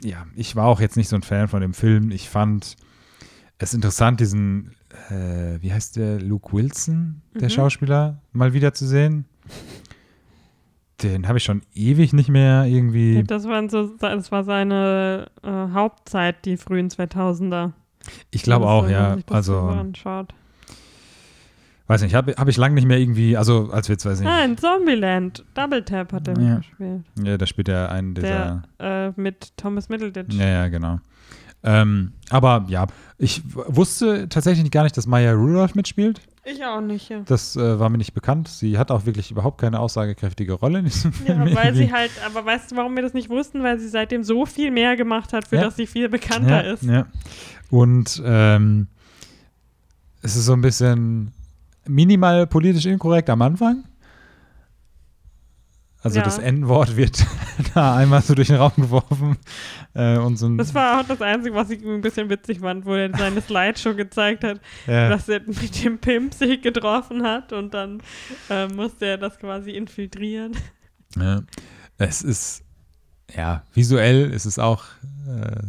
ja, ich war auch jetzt nicht so ein Fan von dem Film. Ich fand es interessant, diesen, äh, wie heißt der, Luke Wilson, der Mhm. Schauspieler, mal wieder zu sehen. Den habe ich schon ewig nicht mehr irgendwie. Das, waren so, das war seine äh, Hauptzeit, die frühen 2000er. Ich glaube auch, man ja. so Also, anschaut. weiß nicht, habe hab ich lange nicht mehr irgendwie, also als wir jetzt, weiß ich nicht, Ah, in Zombieland. Double Tap hat er Ja. mitgespielt. Ja, da spielt er einen dieser. Der äh, mit Thomas Middleditch. ja, ja, genau. Ähm, aber ja, ich wusste tatsächlich gar nicht, dass Maya Rudolph mitspielt. Ich auch nicht. Ja. Das äh, war mir nicht bekannt. Sie hat auch wirklich überhaupt keine aussagekräftige Rolle in diesem Ja, Film. [laughs] weil sie halt, aber weißt du, warum wir das nicht wussten? Weil sie seitdem so viel mehr gemacht hat, für Ja. das sie viel bekannter ja, ist. Ja. Und ähm, es ist so ein bisschen minimal politisch inkorrekt am Anfang. Also Ja. das N-Wort wird [laughs] da einmal so durch den Raum geworfen. Äh, und so Das war auch das Einzige, was ich ein bisschen witzig fand, wo er seine Slideshow gezeigt hat, ja. dass er mit dem Pimp sich getroffen hat und dann äh, musste er das quasi infiltrieren. Ja. Es ist, ja, visuell ist es auch äh,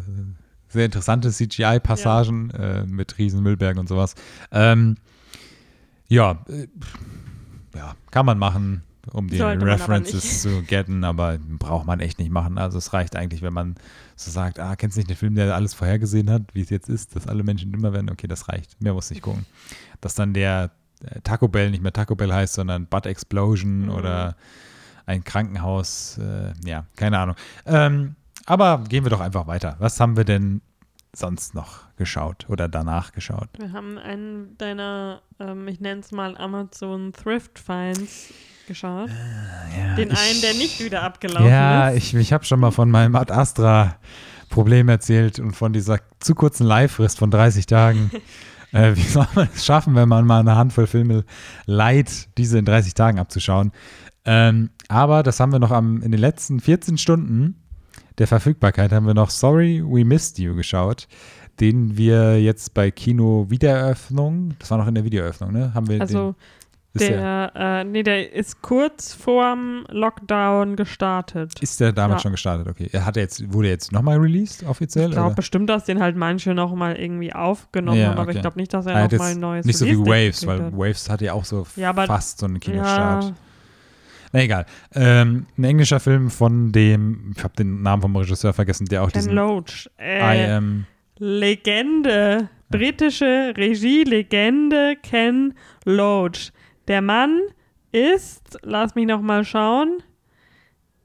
sehr interessante CGI-Passagen äh, mit riesen Müllbergen und sowas. Ähm, ja, äh, ja, kann man machen, um die Sollte References zu getten, aber braucht man echt nicht machen. Also es reicht eigentlich, wenn man so sagt, ah, kennst du nicht den Film, der alles vorhergesehen hat, wie es jetzt ist, dass alle Menschen dümmer werden? Okay, das reicht. Mehr muss ich gucken. Dass dann der äh, Taco Bell nicht mehr Taco Bell heißt, sondern Butt Explosion Mhm. oder ein Krankenhaus, äh, ja, keine Ahnung. Ähm, aber gehen wir doch einfach weiter. Was haben wir denn sonst noch geschaut oder danach geschaut? Wir haben einen deiner, ähm, ich nenne es mal Amazon Thrift Finds geschaut. Ja, Den ich- einen, der nicht wieder abgelaufen Ja, ist. ich, ich habe schon mal von meinem Ad Astra Problem erzählt und von dieser zu kurzen Leihfrist von 30 Tagen. [laughs] äh, wie soll man es schaffen, wenn man mal eine Handvoll Filme leiht, diese in 30 Tagen abzuschauen? Ähm, aber das haben wir noch am, in den letzten 14 Stunden der Verfügbarkeit haben wir noch Sorry We Missed You geschaut, den wir jetzt bei Kino Wiedereröffnung, das war noch in der Videoeröffnung, ne? Haben wir Also den, ist der, äh, nee, der ist kurz vorm Lockdown gestartet. Ist der damals Ja. schon gestartet? Okay. Er hat jetzt, wurde jetzt nochmal released offiziell? Ich glaube bestimmt, dass den halt manche noch mal irgendwie aufgenommen Ja, haben, aber okay. ich glaube nicht, dass Er er hat noch mal jetzt ein neues nicht so wie Waves, weil hat. Waves hat ja auch so Ja, aber- fast so einen Kinostart. Ja, Na egal. Ähm, ein englischer Film von dem, ich habe den Namen vom Regisseur vergessen, der auch Ken diesen Loach. I Äh, am Legende. Britische Regie-Legende Ken Loach. Der Mann ist, lass mich noch mal schauen,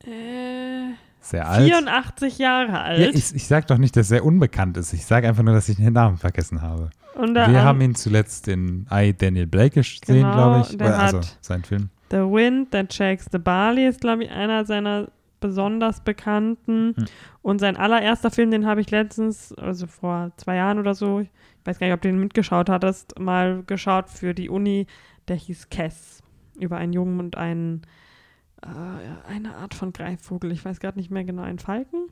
äh, sehr alt. 84 Jahre alt. Ja, ich, ich sag doch nicht, dass er unbekannt ist. Ich sage einfach nur, dass ich den Namen vergessen habe. Wir haben ihn zuletzt in I, Daniel Blake gesehen, Genau, glaube ich. der also hat- sein Film. The Wind That Shakes the Barley ist, glaube ich, einer seiner besonders bekannten. Hm. Und sein allererster Film, den habe ich letztens, also vor zwei Jahren oder so, ich weiß gar nicht, ob du den mitgeschaut hattest, mal geschaut für die Uni. Der hieß Kess. Über einen Jungen und einen äh, eine Art von Greifvogel. Ich weiß gerade nicht mehr genau, ein Falken.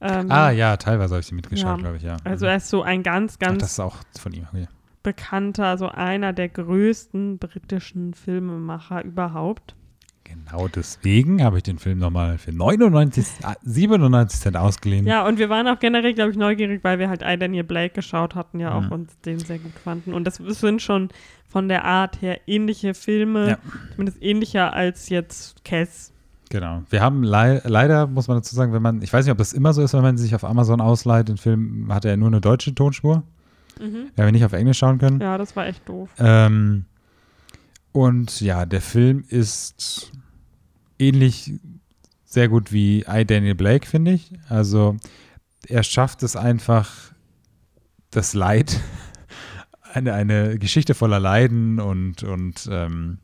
Ähm, ah, ja, teilweise habe ich sie mitgeschaut, ja. glaube ich, ja. Also Mhm. er ist so ein ganz, Ach, ganz das ist auch von ihm, okay. Bekannter, so einer der größten britischen Filmemacher überhaupt. Genau deswegen habe ich den Film nochmal für 99, ah, 97 Cent ausgeliehen. Ja, und wir waren auch generell, glaube ich, neugierig, weil wir halt I, Daniel Blake geschaut hatten, ja auch Mhm. uns den sehr gut fanden. Und das sind schon von der Art her ähnliche Filme, Ja. zumindest ähnlicher als jetzt Cass. Genau. Wir haben lei leider, muss man dazu sagen, wenn man, ich weiß nicht, ob das immer so ist, wenn man sich auf Amazon ausleiht, den Film hat er nur eine deutsche Tonspur. Mhm. Ja, wir nicht auf Englisch schauen können. Ja, das war echt doof. Ähm, und ja, der Film ist ähnlich sehr gut wie I, Daniel Blake, finde ich. Also er schafft es einfach, das Leid, [laughs] eine, eine Geschichte voller Leiden und, und ähm,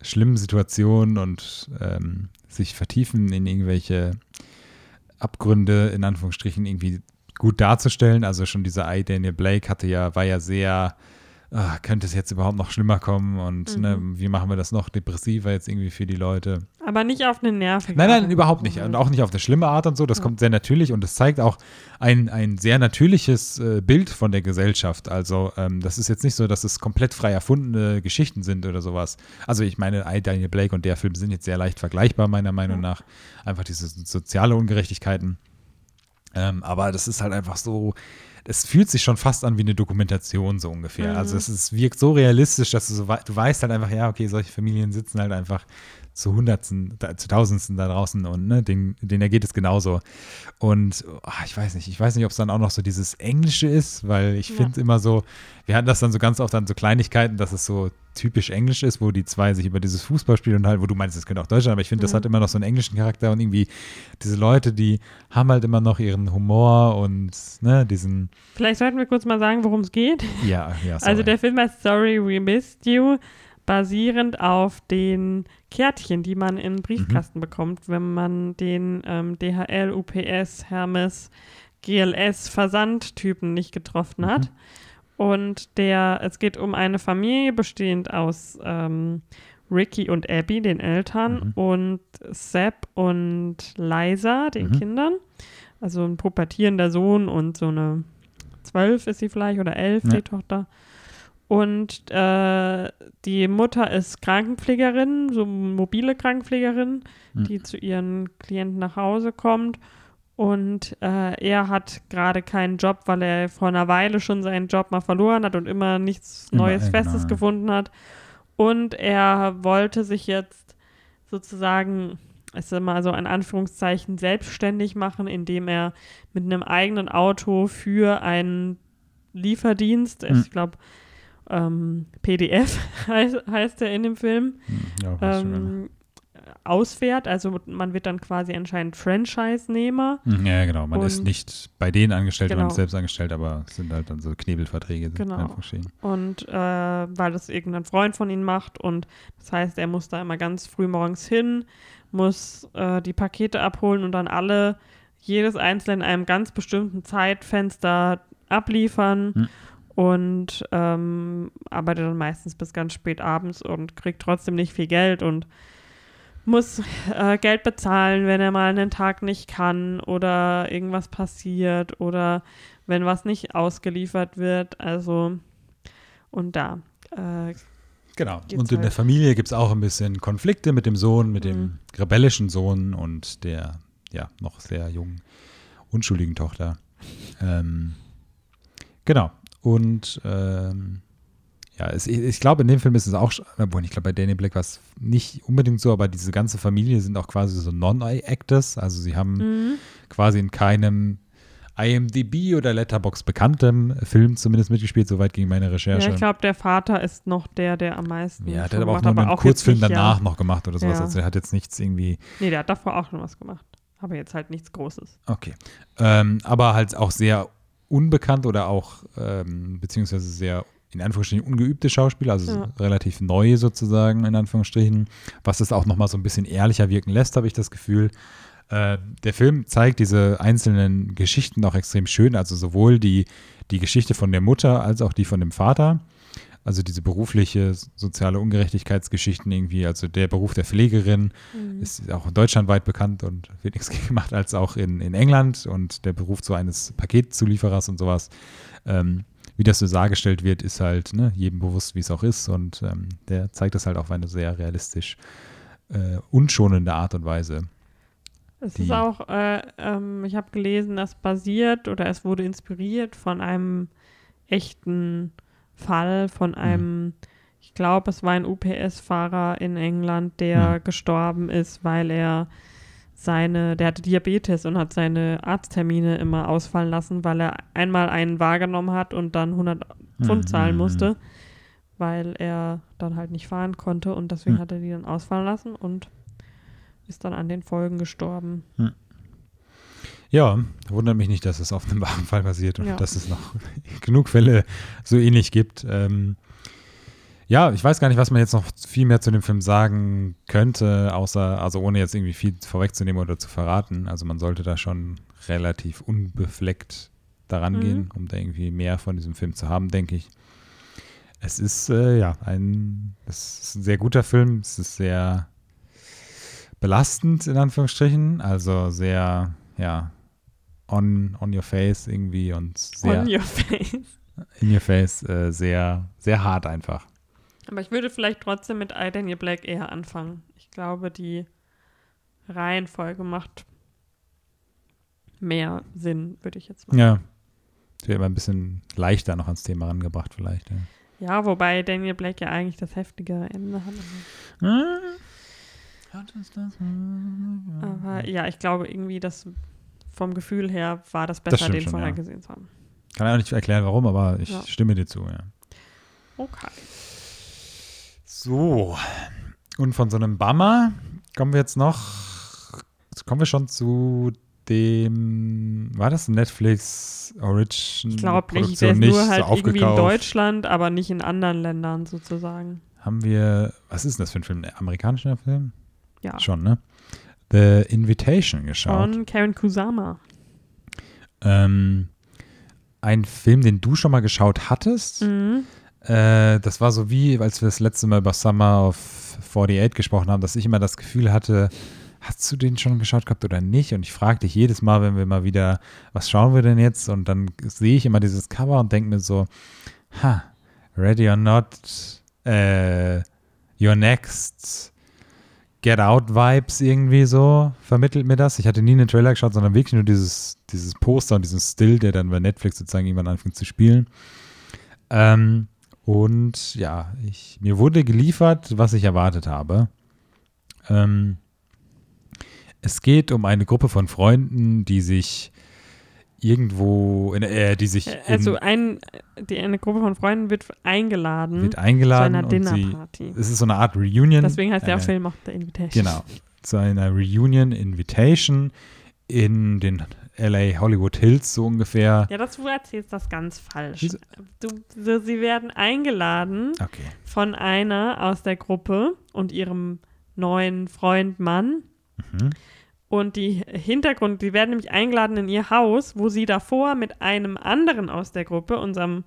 schlimmen Situationen und ähm, sich vertiefen in irgendwelche Abgründe, in Anführungsstrichen, irgendwie gut darzustellen. Also schon dieser I, Daniel Blake hatte ja, war ja sehr, ah, könnte es jetzt überhaupt noch schlimmer kommen und Mhm. ne, wie machen wir das noch depressiver jetzt irgendwie für die Leute? Aber nicht auf eine nervige Nein, nein, überhaupt nicht. Und auch nicht auf eine schlimme Art und so. Das Ja. kommt sehr natürlich und es zeigt auch ein, ein sehr natürliches äh, Bild von der Gesellschaft. Also ähm, das ist jetzt nicht so, dass es komplett frei erfundene Geschichten sind oder sowas. Also ich meine, I, Daniel Blake und der Film sind jetzt sehr leicht vergleichbar, meiner Meinung Ja. nach. Einfach diese soziale Ungerechtigkeiten. Ähm, aber das ist halt einfach so, es fühlt sich schon fast an wie eine Dokumentation so ungefähr. Mhm. Also es ist, wirkt so realistisch, dass du so du weißt halt einfach, ja, okay, solche Familien sitzen halt einfach zu Hundertsten, da- zu Tausendsten da draußen und ne, denen, denen ergeht es genauso. Und ach, ich weiß nicht, ich weiß nicht, ob es dann auch noch so dieses Englische ist, weil ich Ja. finde immer so, wir hatten das dann so ganz oft an so Kleinigkeiten, dass es so typisch Englisch ist, wo die zwei sich über dieses Fußballspiel und halt, wo du meinst, das könnte auch Deutschland, aber ich finde, das Mhm. hat immer noch so einen englischen Charakter und irgendwie diese Leute, die haben halt immer noch ihren Humor und ne, diesen, Vielleicht sollten wir kurz mal sagen, worum es geht. ja, ja, sorry. Also der Film heißt Sorry We Missed You, basierend auf den Kärtchen, die man in den Briefkasten bekommt, wenn man den ähm, DHL, UPS, Hermes, GLS Versandtypen nicht getroffen hat. Und der, es geht um eine Familie bestehend aus ähm, Ricky und Abby, den Eltern, Mhm. und Sepp und Liza, den Mhm. Kindern. Also ein pubertierender Sohn und so eine zwölf ist sie vielleicht oder elf, Ja. die Tochter. Und äh, die Mutter ist Krankenpflegerin, so mobile Krankenpflegerin, Mhm. die zu ihren Klienten nach Hause kommt. Und äh, er hat gerade keinen Job, weil er vor einer Weile schon seinen Job mal verloren hat und immer nichts Immer, Neues Festes genau, ja. gefunden hat. Und er wollte sich jetzt sozusagen, sag mal so in Anführungszeichen, selbstständig machen, indem er mit einem eigenen Auto für einen Lieferdienst, Hm. ich glaube, ähm, PDF [laughs] heißt, heißt er in dem Film, Hm, ja, ähm, ausfährt. Also man wird dann quasi anscheinend Franchise-Nehmer. ja. ja, genau. Man ist nicht bei denen angestellt, man Genau. ist selbst angestellt, aber es sind halt dann so Knebelverträge. Genau. Anführungsstrichen. Und äh, weil das irgendein Freund von ihm macht und das heißt, er muss da immer ganz früh morgens hin, muss äh, die Pakete abholen und dann alle, jedes einzelne in einem ganz bestimmten Zeitfenster abliefern Hm. Und ähm, arbeitet dann meistens bis ganz spät abends und kriegt trotzdem nicht viel Geld und muss äh, Geld bezahlen, wenn er mal einen Tag nicht kann oder irgendwas passiert oder wenn was nicht ausgeliefert wird. Also und da. Äh, Genau. Und in der halt. Familie gibt es auch ein bisschen Konflikte mit dem Sohn, mit Mhm. dem rebellischen Sohn und der ja noch sehr jungen, unschuldigen Tochter. Ähm, genau. Und ähm, ja, es, ich, ich glaube, in dem Film ist es auch, obwohl ich glaube, bei Danny Black war es nicht unbedingt so, aber diese ganze Familie sind auch quasi so Non-Actors. Also sie haben mhm. quasi in keinem IMDb oder Letterbox bekanntem Film zumindest mitgespielt, soweit ging meine Recherche. Ja, ich glaube, der Vater ist noch der, der am meisten. Ja, der hat aber auch gemacht nur einen jetzt Kurzfilm nicht, danach Ja. noch gemacht oder sowas. Ja. Also er hat jetzt nichts irgendwie. Nee, der hat davor auch schon was gemacht. Aber jetzt halt nichts Großes. Okay. Ähm, aber halt auch sehr unbekannt oder auch ähm, beziehungsweise sehr in Anführungsstrichen ungeübte Schauspieler, also Ja. relativ neu sozusagen in Anführungsstrichen, was es auch nochmal so ein bisschen ehrlicher wirken lässt, habe ich das Gefühl. Äh, der Film zeigt diese einzelnen Geschichten auch extrem schön, also sowohl die, die Geschichte von der Mutter als auch die von dem Vater. Also diese berufliche soziale Ungerechtigkeitsgeschichten irgendwie, also der Beruf der Pflegerin Mhm. ist auch deutschlandweit bekannt und wird nichts [laughs] gemacht, als auch in, in England und der Beruf so eines Paketzulieferers und sowas. Ähm, wie das so dargestellt wird, ist halt ne, jedem bewusst, wie es auch ist und ähm, der zeigt das halt auf eine sehr realistisch äh, unschonende Art und Weise. Es ist auch, äh, ähm, ich habe gelesen, das basiert oder es wurde inspiriert von einem echten Fall, von Mhm. einem, ich glaube, es war ein UPS-Fahrer in England, der Mhm. gestorben ist, weil er seine, der hatte Diabetes und hat seine Arzttermine immer ausfallen lassen, weil er einmal einen wahrgenommen hat und dann 100 Pfund zahlen Mhm. musste, weil er dann halt nicht fahren konnte und deswegen Mhm. hat er die dann ausfallen lassen und ist dann an den Folgen gestorben. Ja, wundert mich nicht, dass es auf einem wahren Fall basiert und Ja. dass es noch [laughs] genug Fälle so ähnlich gibt. Ähm, ja, ich weiß gar nicht, was man jetzt noch viel mehr zu dem Film sagen könnte, außer, also ohne jetzt irgendwie viel vorwegzunehmen oder zu verraten. Also man sollte da schon relativ unbefleckt daran Mhm. gehen, um da irgendwie mehr von diesem Film zu haben, denke ich. Es ist äh, ja ein, es ist ein sehr guter Film. Es ist sehr belastend in Anführungsstrichen, also sehr ja on on your face irgendwie und sehr On your face. in your face, äh, sehr sehr hart einfach. Aber ich würde vielleicht trotzdem mit I, Daniel Black eher anfangen. Ich glaube, die Reihenfolge macht mehr Sinn, würde ich jetzt mal Ja. Es wird immer ein bisschen leichter noch ans Thema rangebracht vielleicht. Ja. Ja, wobei Daniel Black ja eigentlich das heftigere Ende hat. Das? Aber ja, ich glaube irgendwie, dass vom Gefühl her war das besser, stimmt den schon, vorher ja. gesehen zu haben. Kann auch nicht erklären, warum, aber ich Ja. stimme dir zu, ja. Okay. So. Und von so einem Bummer kommen wir jetzt noch, kommen wir schon zu dem, war das Netflix Origin? Ich glaube nicht, der ist nur halt so irgendwie in aufgekauft? Deutschland, aber nicht in anderen Ländern sozusagen. Haben wir, was ist denn das für ein Film? Ein amerikanischer Film? Ja. Schon, ne? The Invitation geschaut. Von Karen Kusama. Ähm, ein Film, den du schon mal geschaut hattest. Mhm. Äh, das war so wie, als wir das letzte Mal über Summer of 48 gesprochen haben, dass ich immer das Gefühl hatte, hast du den schon geschaut gehabt oder nicht? Und ich frage dich jedes Mal, wenn wir mal wieder, was schauen wir denn jetzt? Und dann sehe ich immer dieses Cover und denke mir so, ha, Ready or Not, äh, Your Next, Get Out Vibes irgendwie so, vermittelt mir das. Ich hatte nie einen Trailer geschaut, sondern wirklich nur dieses, dieses Poster und diesen Still, der dann bei Netflix sozusagen irgendwann anfängt zu spielen. Ähm, und ja, ich, mir wurde geliefert, was ich erwartet habe. Ähm, es geht um eine Gruppe von Freunden, die sich irgendwo, in, äh, die sich in, Also ein, die, eine Gruppe von Freunden wird eingeladen wird zu eingeladen einer und sie, Dinnerparty. es ist so eine Art Reunion. Deswegen heißt der eine, Film auch The Invitation. Genau, zu einer Reunion Invitation in den LA Hollywood Hills so ungefähr. Ja, das, du erzählst das ganz falsch. Du, so, sie werden eingeladen Okay. von einer aus der Gruppe und ihrem neuen Freund Mann. Mhm. Und die Hintergrund, die werden nämlich eingeladen in ihr Haus, wo sie davor mit einem anderen aus der Gruppe, unserem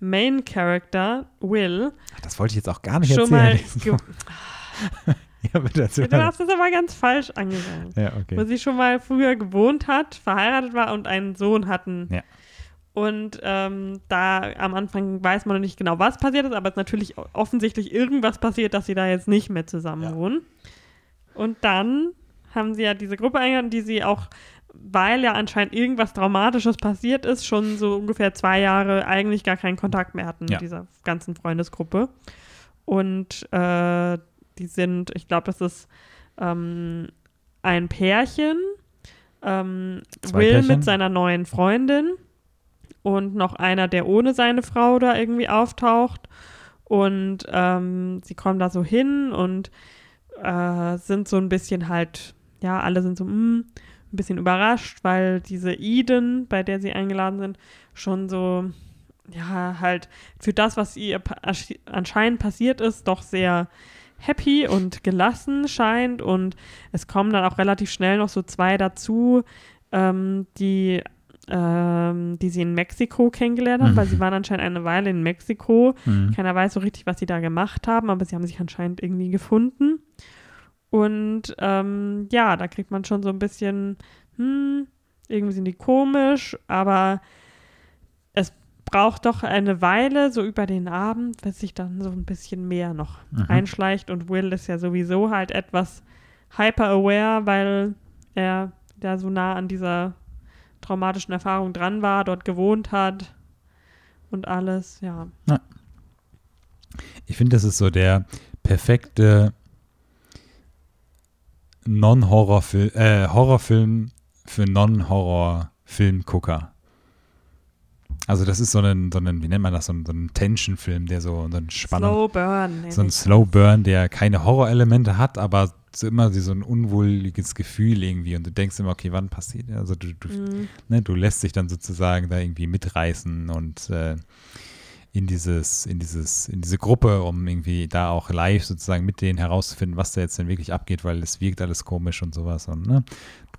Main Character Will, Das wollte ich jetzt auch gar nicht schon mal. erzählen. [laughs] ge- ja, bitte erzähl du mal. hast das aber ganz falsch angesagt. Ja, Wo okay. sie schon mal früher gewohnt hat, verheiratet war und einen Sohn hatten. Ja. Und ähm, da am Anfang weiß man noch nicht genau, was passiert ist, aber es ist natürlich offensichtlich irgendwas passiert, dass sie da jetzt nicht mehr zusammen Ja. wohnen. Und dann haben sie ja diese Gruppe eingeladen, die sie auch, weil ja anscheinend irgendwas Traumatisches passiert ist, schon so ungefähr zwei Jahre eigentlich gar keinen Kontakt mehr hatten Ja. mit dieser ganzen Freundesgruppe. Und äh, die sind, ich glaube, das ist ähm, ein Pärchen, ähm, Will Pärchen? mit seiner neuen Freundin und noch einer, der ohne seine Frau da irgendwie auftaucht. Und ähm, sie kommen da so hin und äh, sind so ein bisschen halt, ja, alle sind so mm, ein bisschen überrascht, weil diese Eden, bei der sie eingeladen sind, schon so, ja, halt für das, was ihr anscheinend passiert ist, doch sehr happy und gelassen scheint. Und es kommen dann auch relativ schnell noch so zwei dazu, ähm, die ähm, die sie in Mexiko kennengelernt haben, Mhm. weil sie waren anscheinend eine Weile in Mexiko. Mhm. Keiner weiß so richtig, was sie da gemacht haben, aber sie haben sich anscheinend irgendwie gefunden. Und ähm, ja, da kriegt man schon so ein bisschen, hm, irgendwie sind die komisch, aber es braucht doch eine Weile, so über den Abend, bis sich dann so ein bisschen mehr noch Mhm. einschleicht. Und Will ist ja sowieso halt etwas hyper-aware, weil er da so nah an dieser traumatischen Erfahrung dran war, dort gewohnt hat und alles, ja. Ich finde, das ist so der perfekte Non-Horrorfilm, äh, Horrorfilm für Non-Horror-Filmgucker. Also das ist so ein, so ein, wie nennt man das, so ein, so ein Tension-Film, der so, so ein Spannung, Slow Burn. so ein Slow. Burn, der keine Horrorelemente hat, aber so immer so ein unwohliges Gefühl irgendwie und du denkst immer, okay, wann passiert? Also du, du, Mhm. ne, du lässt dich dann sozusagen da irgendwie mitreißen und äh, in dieses, in dieses, in diese Gruppe, um irgendwie da auch live sozusagen mit denen herauszufinden, was da jetzt denn wirklich abgeht, weil es wirkt alles komisch und sowas und ne,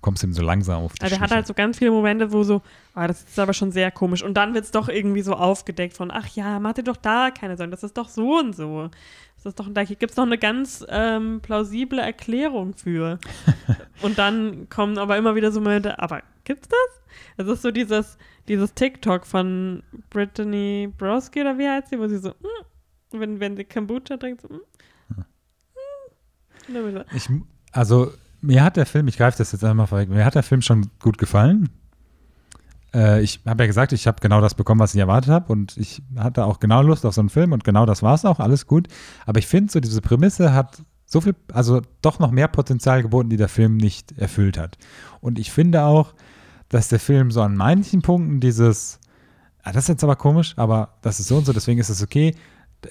du kommst eben so langsam auf die Also der hat halt so ganz viele Momente, wo so, ah, das ist aber schon sehr komisch. Und dann wird es doch irgendwie so aufgedeckt von, ach ja, mach dir doch da keine Sorgen, das ist doch so und so. Das ist doch, da gibt es noch eine ganz ähm, plausible Erklärung für. [laughs] und dann kommen aber immer wieder so Momente, aber gibt's das? Es ist so dieses, dieses TikTok von Brittany Broski oder wie heißt sie, wo sie so, mm, wenn, wenn sie Kombucha trinkt, so, mm, mm. Ich, also, mir hat der Film, ich greife das jetzt einmal vorweg, mir hat der Film schon gut gefallen. Äh, ich habe ja gesagt, ich habe genau das bekommen, was ich erwartet habe und ich hatte auch genau Lust auf so einen Film und genau das war es auch, alles gut. Aber ich finde, so diese Prämisse hat so viel, also doch noch mehr Potenzial geboten, die der Film nicht erfüllt hat. Und ich finde auch, dass der Film so an manchen Punkten dieses, ah, das ist jetzt aber komisch, aber das ist so und so, deswegen ist es okay.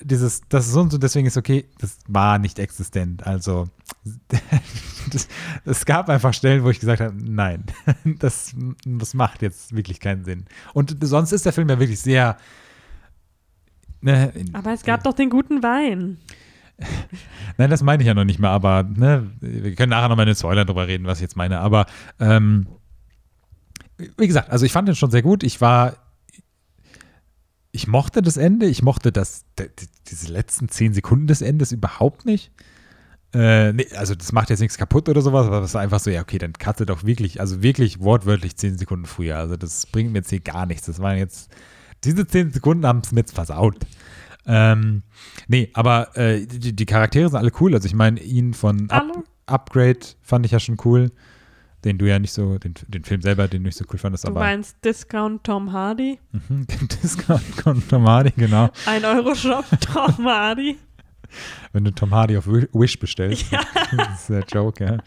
Dieses, das ist so und so, deswegen ist okay, das war nicht existent. Also, [laughs] es gab einfach Stellen, wo ich gesagt habe, nein, [laughs] das, das macht jetzt wirklich keinen Sinn. Und sonst ist der Film ja wirklich sehr. Ne, in- aber es gab doch den guten Wein. [laughs] Nein, das meine ich ja noch nicht mal, aber ne, wir können nachher nochmal in den Spoilern drüber reden, was ich jetzt meine. Aber ähm, wie gesagt, also ich fand den schon sehr gut. Ich war, ich mochte das Ende, ich mochte das, diese letzten zehn Sekunden des Endes überhaupt nicht. Äh, nee, also das macht jetzt nichts kaputt oder sowas, aber es war einfach so, ja, okay, dann cutte doch wirklich, also wirklich wortwörtlich zehn Sekunden früher. Also das bringt mir jetzt hier gar nichts. Das waren jetzt, diese zehn Sekunden haben es mir jetzt versaut. Ähm, nee, aber äh, die, die Charaktere sind alle cool. Also ich meine, ihn von Up? Upgrade fand ich ja schon cool. Den du ja nicht so, den, den Film selber, den du nicht so cool fandest, Du aber meinst Discount Tom Hardy? Mhm, den [laughs] Discount Tom Hardy, genau. Ein Euro-Shop [laughs] Tom Hardy? Wenn du Tom Hardy auf Wi- Wish bestellst, [laughs] das ist der Joke, ja.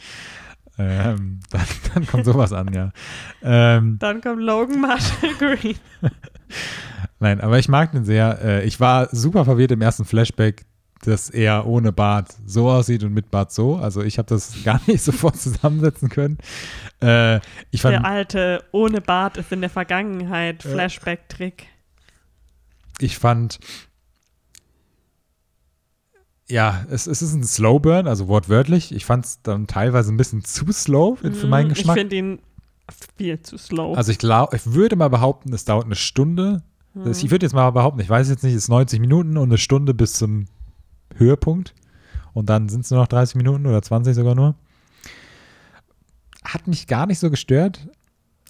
Ähm, dann, dann kommt sowas an, ja. Ähm, Dann kommt Logan Marshall Green. nein, aber ich mag den sehr. Äh, ich war super verwirrt im ersten Flashback, dass er ohne Bart so aussieht und mit Bart so. Also ich habe das gar nicht [laughs] sofort zusammensetzen können. Äh, ich fand, Der alte ohne Bart ist in der Vergangenheit Flashback-Trick. ich fand, ja, es, es ist ein Slow Burn, also wortwörtlich. Ich fand es dann teilweise ein bisschen zu slow für meinen Mm, Geschmack. Ich finde ihn viel zu slow. Also ich glaube, ich würde mal behaupten, es dauert eine Stunde. Mhm. Ich würde jetzt mal behaupten, ich weiß jetzt nicht, es ist 90 Minuten und eine Stunde bis zum Höhepunkt. Und dann sind es nur noch 30 Minuten oder 20 sogar nur. Hat mich gar nicht so gestört.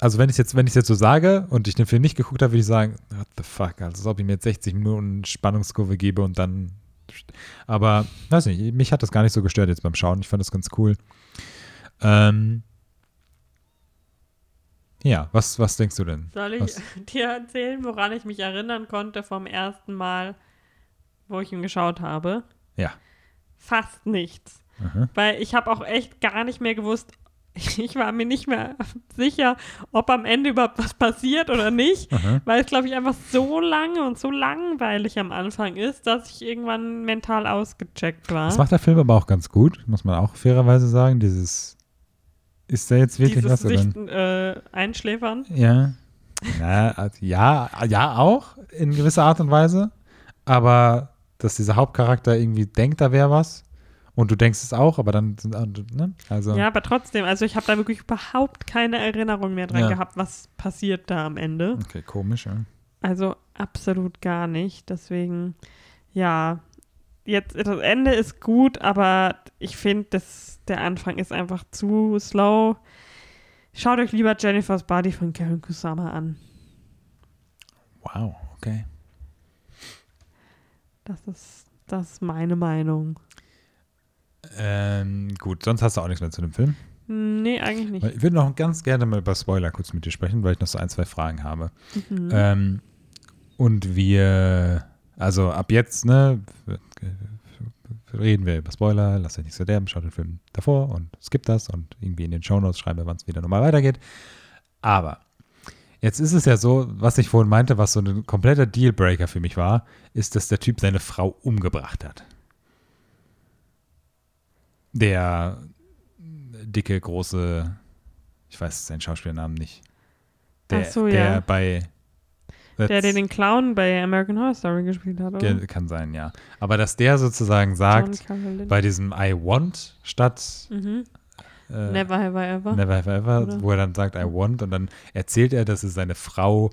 Also wenn ich jetzt, wenn ich jetzt so sage und ich den Film nicht geguckt habe, würde ich sagen, what the fuck, also als ob ich mir jetzt 60 Minuten Spannungskurve gebe und dann. Aber weiß nicht, mich hat das gar nicht so gestört jetzt beim Schauen. Ich fand das ganz cool. Ähm, ja, was, was denkst du denn? Soll ich was- [laughs] dir erzählen, woran ich mich erinnern konnte vom ersten Mal, wo ich ihn geschaut habe? Ja. Fast nichts. Aha. Weil ich habe auch echt gar nicht mehr gewusst, [laughs] ich war mir nicht mehr sicher, ob am Ende überhaupt was passiert oder nicht, Aha. weil es, glaube ich, einfach so lange und so langweilig am Anfang ist, dass ich irgendwann mental ausgecheckt war. Das macht der Film aber auch ganz gut, muss man auch fairerweise sagen. Dieses, ist da jetzt wirklich Dieses was? Sichten, äh, Einschläfern. Ja. Na, also ja, ja, auch in gewisser Art und Weise. Aber dass dieser Hauptcharakter irgendwie denkt, da wäre was und du denkst es auch, aber dann sind ne? also Ja, aber trotzdem, also ich habe da wirklich überhaupt keine Erinnerung mehr dran Ja. gehabt, was passiert da am Ende. okay, komisch, ja. Also absolut gar nicht. Deswegen, ja, jetzt das Ende ist gut, aber ich finde, dass der Anfang ist einfach zu slow. Schaut euch lieber Jennifer's Body von Karen Kusama an. Wow, okay. Das ist, das ist meine Meinung. Ähm, gut, sonst hast du auch nichts mehr zu dem Film. Nee, eigentlich nicht. Ich würde noch ganz gerne mal über Spoiler kurz mit dir sprechen, weil ich noch so ein, zwei Fragen habe. Mhm. Ähm, und wir, also ab jetzt, ne, reden wir über Spoiler, lasst euch nicht so derben, schaut den Film davor und skippt das und irgendwie in den Shownotes schreiben wir, wann es wieder normal weitergeht. Aber jetzt ist es ja so, was ich vorhin meinte, was so ein kompletter Dealbreaker für mich war, ist, dass der Typ seine Frau umgebracht hat. Der dicke, große, ich weiß seinen Schauspielernamen nicht. Der, Ach so, der ja. bei der, der den Clown bei American Horror Story gespielt hat, oder? Kann sein, ja. Aber dass der sozusagen sagt, bei diesem I want statt mhm. Äh, Never have I ever. Never Have I Ever, Oder? wo er dann sagt I want und dann erzählt er, dass er seine Frau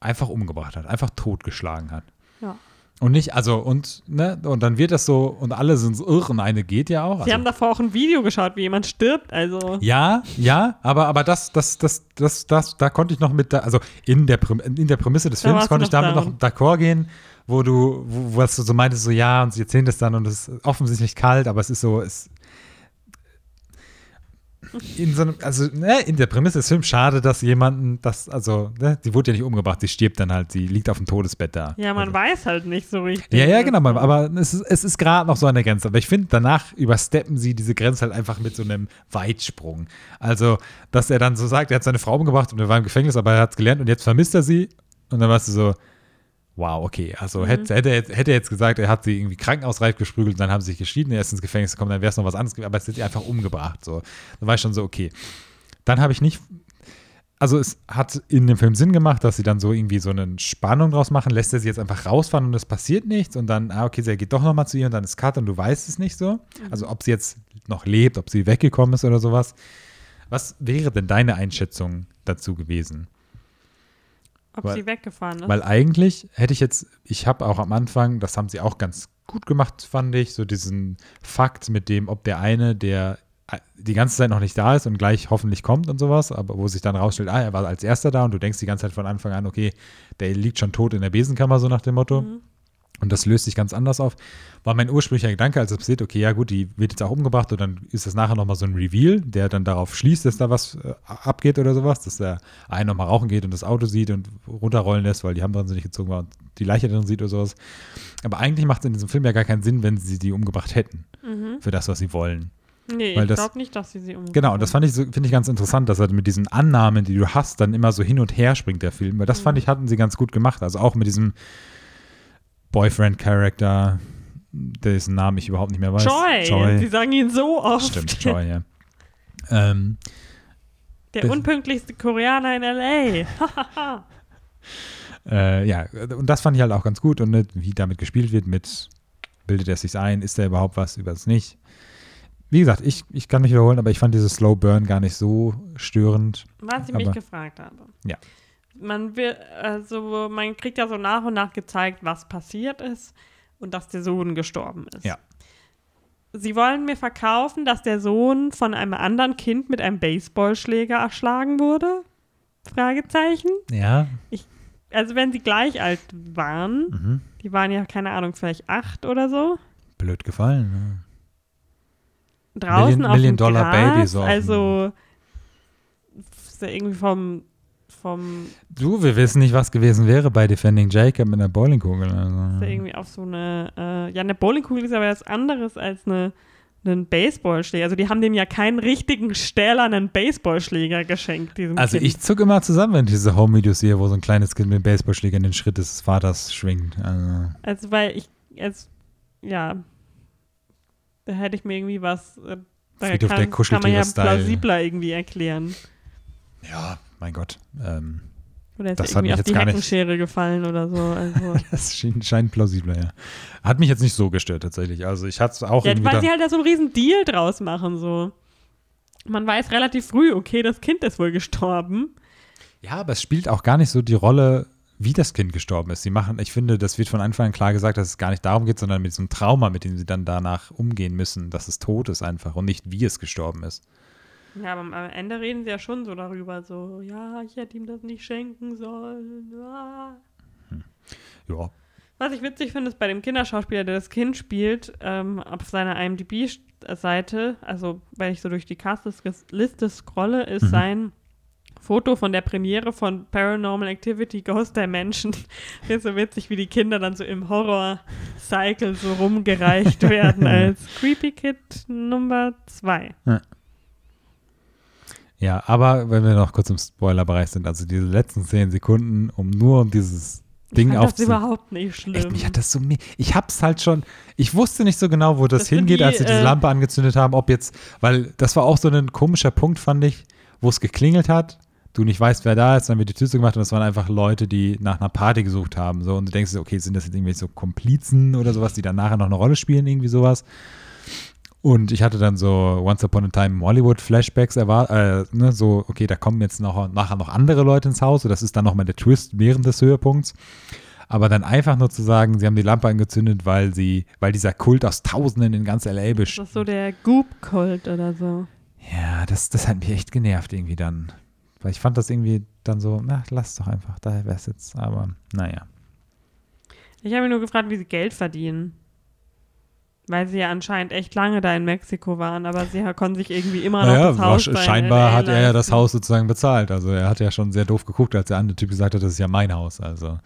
einfach umgebracht hat, einfach totgeschlagen hat. Ja. Und nicht, also, und, ne, und dann wird das so, und alle sind so irr und eine geht ja auch. Sie also, haben davor auch ein Video geschaut, wie jemand stirbt, also. ja, ja, aber, aber das, das, das, das, das, da konnte ich noch mit, da, also in der, in der Prämisse des Da Films konnte ich damit down. noch d'accord gehen, wo du, wo, was du so meintest, so ja, und sie erzählen das dann und es ist offensichtlich kalt, aber es ist so, es in so einem, also ne, in der Prämisse des Films schade, dass jemanden, das, also, ne, sie wurde ja nicht umgebracht, sie stirbt dann halt, sie liegt auf dem Todesbett da. Ja, man also. weiß halt nicht so richtig. Ja, ja, genau, aber es ist, es ist gerade noch so an der Grenze. Aber ich finde, danach übersteppen sie diese Grenze halt einfach mit so einem Weitsprung. Also, dass er dann so sagt, er hat seine Frau umgebracht und er war im Gefängnis, aber er hat es gelernt und jetzt vermisst er sie. Und dann warst du so, wow, okay. Also, hätte, hätte, er jetzt, hätte er jetzt gesagt, er hat sie irgendwie krankenhausreif gesprügelt und dann haben sie sich geschieden, er ist ins Gefängnis gekommen, dann wäre es noch was anderes gewesen, aber es hat sie einfach umgebracht. So. Dann war ich schon so, okay. Dann habe ich nicht also es hat in dem Film Sinn gemacht, dass sie dann so irgendwie so eine Spannung draus machen, lässt er sie jetzt einfach rausfahren und es passiert nichts und dann, ah, okay, sie geht doch nochmal zu ihr und dann ist Cut und du weißt es nicht so. Also ob sie jetzt noch lebt, ob sie weggekommen ist oder sowas. Was wäre denn deine Einschätzung dazu gewesen? Ob weil- sie weggefahren ist. Weil eigentlich hätte ich jetzt, ich habe auch am Anfang, das haben sie auch ganz gut gemacht, fand ich, so diesen Fakt mit dem, ob der eine, der äh, die ganze Zeit noch nicht da ist und gleich hoffentlich kommt und sowas, aber wo sich dann rausstellt, ah, er war als erster da und du denkst die ganze Zeit von Anfang an, okay, der liegt schon tot in der Besenkammer, so nach dem Motto. Mhm. Und das löst sich ganz anders auf. War mein ursprünglicher Gedanke, als es passiert, okay, ja gut, die wird jetzt auch umgebracht und dann ist das nachher nochmal so ein Reveal, der dann darauf schließt, dass da was äh, abgeht oder sowas, dass der eine nochmal rauchen geht und das Auto sieht und runterrollen lässt, weil die Handbremse nicht gezogen war und die Leiche drin sieht oder sowas. Aber eigentlich macht es in diesem Film ja gar keinen Sinn, wenn sie die umgebracht hätten, Mhm. für das, was sie wollen. Nee, Weil ich glaube nicht, dass sie sie umgebracht Genau, und das fand ich so, finde ich ganz interessant, dass er mit diesen Annahmen, die du hast, dann immer so hin und her springt, der Film. Weil das fand ich, hatten sie ganz gut gemacht. Also auch mit diesem Boyfriend-Charakter, dessen Namen ich überhaupt nicht mehr weiß. Joy. Sie Joy. sagen ihn so oft. Stimmt, Joy, ja. Ähm, Der unpünktlichste Koreaner in L.A. [laughs] äh, ja, und das fand ich halt auch ganz gut. Und wie damit gespielt wird, mit bildet er sich ein, ist da überhaupt was, über das nicht. Wie gesagt, ich, ich kann mich wiederholen, aber ich fand dieses Slow Burn gar nicht so störend. Was ich mich Aber- gefragt habe. Ja. Man will, also man kriegt ja so nach und nach gezeigt, was passiert ist und dass der Sohn gestorben ist. Ja. Sie wollen mir verkaufen, dass der Sohn von einem anderen Kind mit einem Baseballschläger erschlagen wurde? Fragezeichen. Ja. Also wenn sie gleich alt waren, Mhm. die waren ja, keine Ahnung, vielleicht acht oder so, Blöd gefallen. Ne? draußen Million- auf Million dem Dollar Gras, Baby so also irgendwie vom, vom Du, wir wissen nicht, was gewesen wäre bei Defending Jacob mit einer Bowlingkugel. ist ja Also. irgendwie auf so eine, äh, ja, eine Bowlingkugel ist aber was anderes als eine, einen Baseballschläger. Also die haben dem ja keinen richtigen stählernen Baseballschläger geschenkt, Also Kind. ich zucke immer zusammen, wenn ich diese Home-Videos sehe, wo so ein kleines Kind mit dem Baseballschläger in den Schritt des Vaters schwingt. Also, Also weil ich, es, ja, da hätte ich mir irgendwie was, äh, da Friedhof der kann, kann man ja plausibler irgendwie erklären. ja, mein Gott. Ähm, Oder ist Das er hat irgendwie mich auf jetzt die nicht- Heckenschere gefallen oder so. Also. [laughs] Das schien, scheint plausibler, ja. Hat mich jetzt nicht so gestört tatsächlich. Also ich hatte es auch ja, irgendwie weil sie halt da so einen riesen Deal draus machen, so. Man weiß relativ früh, okay, das Kind ist wohl gestorben. Ja, aber es spielt auch gar nicht so die Rolle, wie das Kind gestorben ist. Sie machen, ich finde, das wird von Anfang an klar gesagt, dass es gar nicht darum geht, sondern mit diesem Trauma, mit dem sie dann danach umgehen müssen, dass es tot ist einfach und nicht wie es gestorben ist. Ja, aber am Ende reden sie ja schon so darüber, so, ja, ich hätte ihm das nicht schenken sollen. Ah. Ja. Was ich witzig finde, ist bei dem Kinderschauspieler, der das Kind spielt, ähm, auf seiner IMDb-Seite, also wenn ich so durch die Castliste scrolle, ist Mhm. sein Foto von der Premiere von Paranormal Activity Ghost Dimension. [laughs] ist so witzig, wie die Kinder dann so im Horror-Cycle so rumgereicht [laughs] werden als Creepy Kid Nummer 2. Ja, aber wenn wir noch kurz im Spoilerbereich sind, also diese letzten zehn Sekunden, um nur um dieses Ding ich fand das aufzu... überhaupt nicht schlimm. Echt, mich hat das so. me- Ich hab's halt schon. Ich wusste nicht so genau, wo das, Das hingeht, die, als sie diese äh, Lampe angezündet haben. Ob jetzt, weil das war auch so ein komischer Punkt, fand ich, wo es geklingelt hat. Du nicht weißt, wer da ist, dann wird die Tür zugemacht und das waren einfach Leute, die nach einer Party gesucht haben. So, und du denkst, okay, sind das jetzt irgendwie so Komplizen oder sowas, die dann nachher noch eine Rolle spielen, irgendwie sowas. Und ich hatte dann so Once Upon a Time Hollywood Flashbacks erwartet, äh, ne, so, okay, da kommen jetzt noch, nachher noch andere Leute ins Haus, so das ist dann nochmal der Twist während des Höhepunkts. Aber dann einfach nur zu sagen, sie haben die Lampe angezündet, weil sie, weil dieser Kult aus Tausenden in ganz LA das besteht. ist so der Goop-Kult oder so. Ja, das, das hat mich echt genervt irgendwie dann. Weil ich fand das irgendwie dann so, na, lass doch einfach, daher wäre es jetzt. Aber naja. Ich habe mich nur gefragt, wie sie Geld verdienen. Weil sie ja anscheinend echt lange da in Mexiko waren, aber sie konnten sich irgendwie immer noch Naja, das Haus in scheinbar hat er ja das. Haus sozusagen bezahlt. Also er hat ja schon sehr doof geguckt, als der andere Typ gesagt hat, das ist ja mein Haus. Also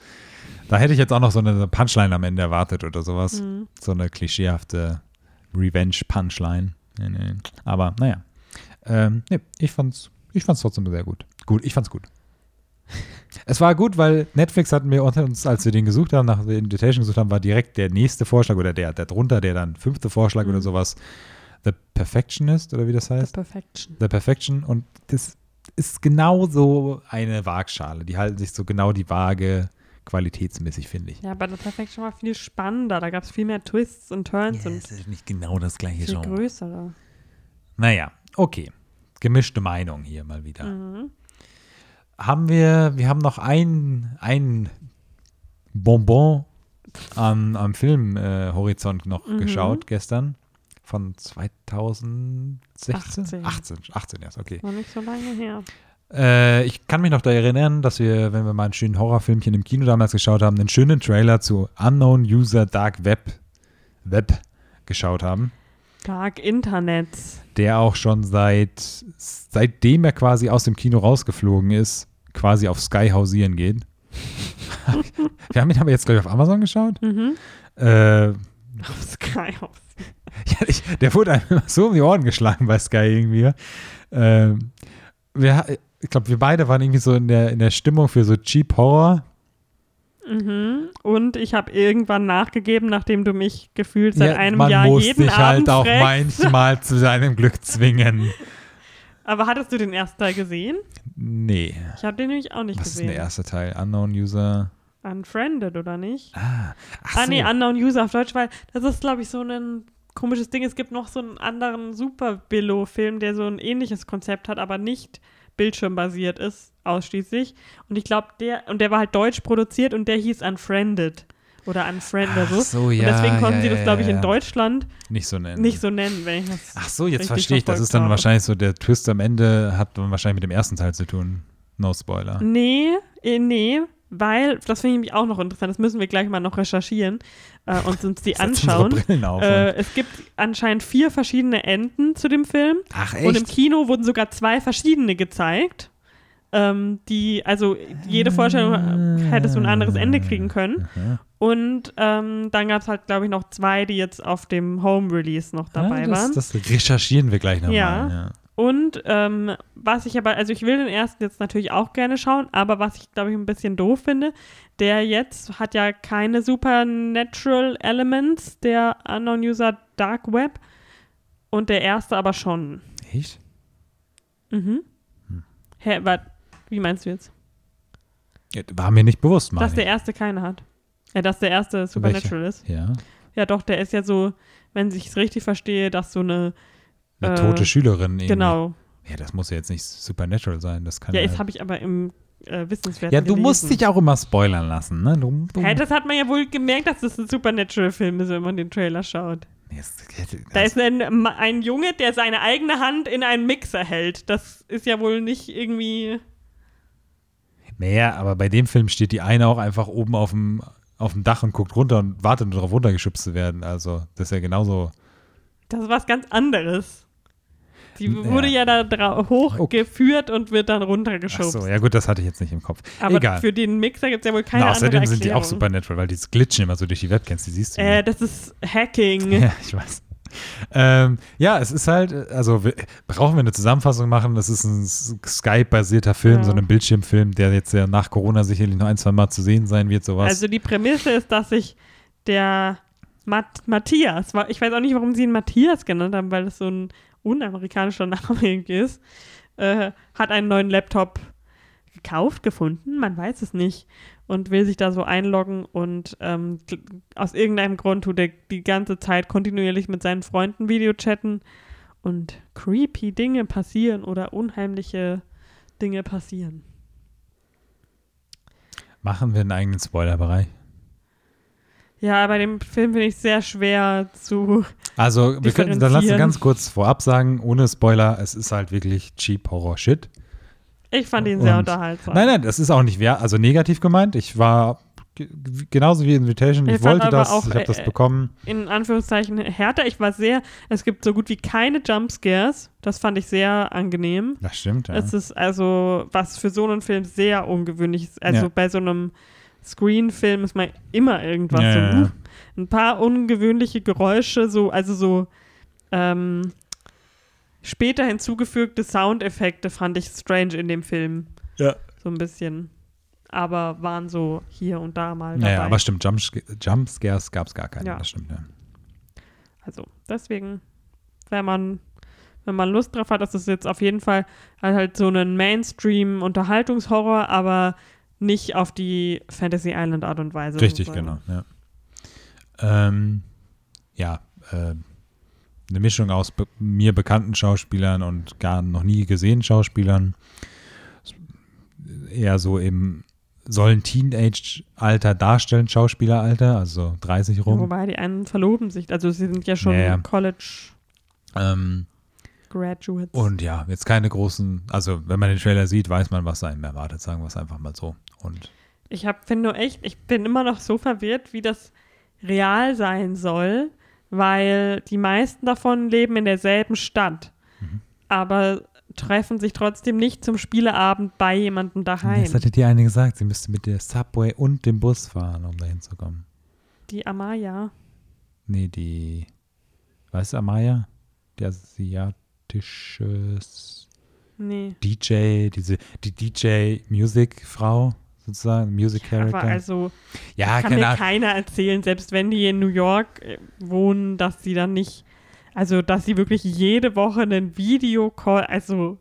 da hätte ich jetzt auch noch so eine Punchline am Ende erwartet oder sowas. Mhm. So eine klischeehafte Revenge-Punchline. Nee, nee. Aber naja. Ähm, nee, ich fand's, ich fand's trotzdem sehr gut. Gut, ich fand's gut. Es war gut, weil Netflix hatten wir uns, als wir den gesucht haben, nach der Invitation gesucht haben, war direkt der nächste Vorschlag oder der, der drunter, der dann fünfte Vorschlag Mhm. oder sowas, The Perfectionist oder wie das The heißt. Perfection. The Perfection und das ist genau so eine Waagschale. Die halten sich so genau die Waage qualitätsmäßig, finde ich. Ja, aber The Perfection war viel spannender. Da gab es viel mehr Twists und Turns und ist nicht genau das gleiche viel größere. Naja, okay. Gemischte Meinung hier mal wieder. Mhm. Haben wir, wir haben noch ein, ein Bonbon am, am Filmhorizont noch Mhm. geschaut gestern von 2016? 18. 18, 18 erst, okay. Noch nicht so lange her. Äh, ich kann mich noch da erinnern, dass wir, wenn wir mal einen schönen Horrorfilmchen im Kino damals geschaut haben, einen schönen Trailer zu Unknown User Dark Web, Web geschaut haben, Dark Internet. der auch schon seit, seitdem er quasi aus dem Kino rausgeflogen ist, quasi auf Sky hausieren geht. [laughs] wir haben ihn aber jetzt, glaube ich, auf Amazon geschaut. Mhm. Äh, Auf Sky House. Ja, ich, der wurde einem immer so um die Ohren geschlagen bei Sky irgendwie. Ähm, wir, ich glaube, wir beide waren irgendwie so in der, in der Stimmung für so Cheap Horror. Mhm. Und ich habe irgendwann nachgegeben, nachdem du mich gefühlt seit Ja, einem man Jahr muss jeden sich Abend halt auch fragst. manchmal zu seinem Glück zwingen. [laughs] Aber hattest du den ersten Teil gesehen? Nee. Ich habe den nämlich auch nicht Was ist denn gesehen. der erste Teil? Unknown User. Unfriended, oder nicht? Ah, ach ah, so. nee, Unknown User auf Deutsch, weil das ist, glaube ich, so ein komisches Ding. Es gibt noch so einen anderen Super-Billo-Film, der so ein ähnliches Konzept hat, aber nicht bildschirmbasiert ist, ausschließlich. Und ich glaube, der, und der war halt deutsch produziert und der hieß Unfriended. Oder Unfriend oder so. so, ja. und deswegen konnten ja, sie das, glaube ich, ja. in Deutschland nicht so nennen. nicht so nennen, wenn ich das. Ach so, jetzt verstehe ich. Das ist dann habe. wahrscheinlich so, der Twist am Ende hat wahrscheinlich mit dem ersten Teil zu tun. No Spoiler. Nee, äh, nee, weil, das finde ich nämlich auch noch interessant, das müssen wir gleich mal noch recherchieren äh, und uns die anschauen. Auf Äh, es gibt anscheinend vier verschiedene Enden zu dem Film. Ach Und im Kino wurden sogar zwei verschiedene gezeigt. Ähm, die, also jede Vorstellung äh, hättest du ein anderes Ende kriegen können. Aha. Und ähm, dann gab es halt, glaube ich, noch zwei, die jetzt auf dem Home-Release noch dabei ja, das, waren. Das recherchieren wir gleich nochmal. Ja. Ja. Und ähm, was ich aber, also ich will den ersten jetzt natürlich auch gerne schauen, aber was ich, glaube ich, ein bisschen doof finde, der jetzt hat ja keine Supernatural Elements, der Unknown User Dark Web. Und der erste aber schon. Echt? Mhm. Hm. Hä, wat, wie meinst du jetzt? War mir nicht bewusst, Dass meine der erste keine hat. Ja, dass der erste Supernatural ist. ich. Ja. Ja, doch, der ist ja so, wenn ich es richtig verstehe, dass so eine. Eine Äh, tote Schülerin irgendwie. Genau. Ja, das muss ja jetzt nicht Supernatural sein. Das kann Ja, ja. das habe ich aber im äh, Wissenswerten ja, du musst gelesen. dich auch immer spoilern lassen, ne? Du, du, Hä, das hat man ja wohl gemerkt, dass das ein Supernatural-Film ist, wenn man den Trailer schaut. Da ist ein, ein Junge, der seine eigene Hand in einen Mixer hält. Das ist ja wohl nicht irgendwie. Naja, aber bei dem Film steht die eine auch einfach oben auf dem, auf dem Dach und guckt runter und wartet darauf, runtergeschubst zu werden. Also, das ist ja genauso. Das ist was ganz anderes. Die Ja. wurde ja da hochgeführt und wird dann runtergeschoben. Achso, ja gut, das hatte ich jetzt nicht im Kopf. Aber Egal. für den Mixer gibt es ja wohl keine Na, andere außerdem Erklärung. sind die auch Supernatural, weil die glitschen immer so durch die Webcams, die siehst du. Äh, das ist Hacking. [laughs] ja, ich weiß. Ähm, ja, es ist halt, also wir, brauchen wir eine Zusammenfassung machen. Das ist ein Skype-basierter Film, Ja. so ein Bildschirmfilm, der jetzt ja nach Corona sicherlich noch ein, zwei Mal zu sehen sein wird, sowas. Also die Prämisse ist, dass sich der Mat Matthias, ich weiß auch nicht, warum sie ihn Matthias genannt haben, weil das so ein unamerikanischer [laughs] Name ist, äh, hat einen neuen Laptop gekauft, gefunden, man weiß es nicht, und will sich da so einloggen und ähm, aus irgendeinem Grund tut er die ganze Zeit kontinuierlich mit seinen Freunden Videochatten und creepy Dinge passieren oder unheimliche Dinge passieren. Machen wir einen eigenen Spoilerbereich. Ja, bei dem Film finde ich sehr schwer zu. Also, wir können, dann lass uns ganz kurz vorab sagen, ohne Spoiler, es ist halt wirklich cheap Horror-Shit. Ich fand ihn sehr Und- unterhaltsam. Nein, nein, das ist auch nicht wer, also negativ gemeint. Ich war ge- genauso wie Invitation, ich, Ich wollte das, auch, ich habe das äh, bekommen. In Anführungszeichen härter. Ich war sehr. Es gibt so gut wie keine Jumpscares. Das fand ich sehr angenehm. Das stimmt, ja. Es ist also, was für so einen Film sehr ungewöhnlich ist. Also Ja. bei so einem Screen-Film ist mal immer irgendwas Ja, so. ja, Ein paar ungewöhnliche Geräusche, so, also so ähm, später hinzugefügte Soundeffekte fand ich strange in dem Film. Ja. So ein bisschen. Aber waren so hier und da mal dabei. Naja, aber stimmt, Jumpsca- Jumpscares gab es gar keine, Ja. das stimmt, ja. Also deswegen, wenn man, wenn man Lust drauf hat, ist es jetzt auf jeden Fall halt so ein Mainstream-Unterhaltungshorror, aber nicht auf die Fantasy Island Art und Weise. Richtig, sozusagen. genau, ja. Ähm, ja, äh, eine Mischung aus be mir bekannten Schauspielern und gar noch nie gesehenen Schauspielern. Eher so im sollen Teenage-Alter darstellen, Schauspieleralter, also 30 rum. Wobei die einen verloben sich, also sie sind ja schon Ja, ja. College Ähm, Graduates. und ja, jetzt keine großen, also wenn man den Trailer sieht, weiß man, was einem erwartet, sagen wir es einfach mal so. Und Ich hab, finde nur echt, ich bin immer noch so verwirrt, wie das real sein soll, weil die meisten davon leben in derselben Stadt, Mhm. aber treffen sich trotzdem nicht zum Spieleabend bei jemandem daheim. das hatte dir eine gesagt, sie müsste mit der Subway und dem Bus fahren, um dahin zu kommen. Die Amaya. Nee, die, weißt du, Amaya? Die asiatische Nee. DJ, diese, die DJ-Music-Frau, sozusagen, Music Aber Character. also ja, kann mir keiner erzählen, selbst wenn die in New York äh, wohnen, dass sie dann nicht, also dass sie wirklich jede Woche einen Videocall, also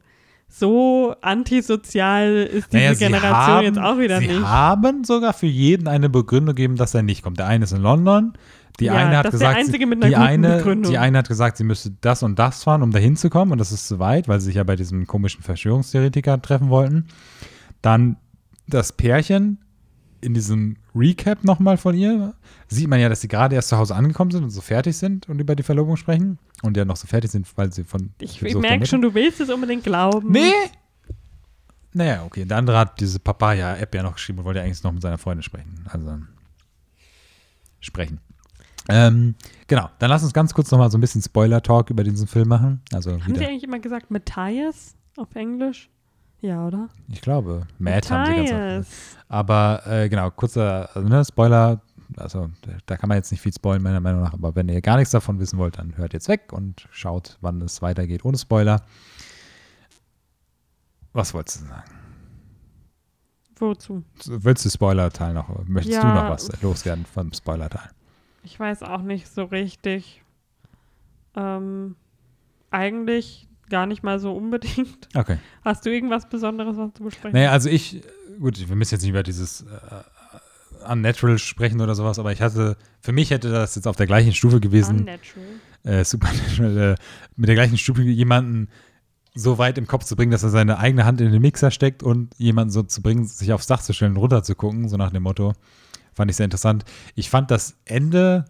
so antisozial ist diese Naja, sie Generation haben, jetzt auch wieder sie nicht. haben sogar für jeden eine Begründung gegeben, dass er nicht kommt. Der eine ist in London, die Ja, eine hat gesagt, sie, die, eine, die eine hat gesagt, sie müsste das und das fahren, um da hinzukommen und das ist zu weit, weil sie sich ja bei diesem komischen Verschwörungstheoretiker treffen wollten. Dann das Pärchen in diesem Recap nochmal von ihr sieht man ja, dass sie gerade erst zu Hause angekommen sind und so fertig sind und über die Verlobung sprechen und ja noch so fertig sind, weil sie von Ich, merke schon, du willst es unbedingt glauben. Nee. Naja, okay. Der andere hat diese Papaya-App ja noch geschrieben und wollte eigentlich noch mit seiner Freundin sprechen. Also sprechen. Ähm, genau, dann lass uns ganz kurz noch mal so ein bisschen Spoiler-Talk über diesen Film machen. Also Haben sie wieder, eigentlich immer gesagt Matthias auf Englisch? Ja, oder? ich glaube, Matt haben sie ganz oft. Aber äh, genau, kurzer also, ne, Spoiler. Also da- kann man jetzt nicht viel spoilern, meiner Meinung nach. Aber wenn ihr gar nichts davon wissen wollt, dann hört jetzt weg und schaut, wann es weitergeht ohne Spoiler. Was wolltest du sagen? Wozu? Willst du Spoiler-Teil noch? Möchtest du Ja. noch was loswerden vom Spoiler-Teil? Ich weiß auch nicht so richtig. Ähm, eigentlich gar nicht mal so unbedingt. Okay. Hast du irgendwas Besonderes, was du besprechen Naja, also ich gut, wir müssen jetzt nicht über dieses äh, Unnatural sprechen oder sowas, aber ich hatte, für mich hätte das jetzt auf der gleichen Stufe gewesen, Unnatural. äh, Supernatural, äh, mit der gleichen Stufe jemanden so weit im Kopf zu bringen, dass er seine eigene Hand in den Mixer steckt und jemanden so zu bringen, sich aufs Dach zu stellen und runter zu gucken, so nach dem Motto. Fand ich sehr interessant. Ich fand das Ende.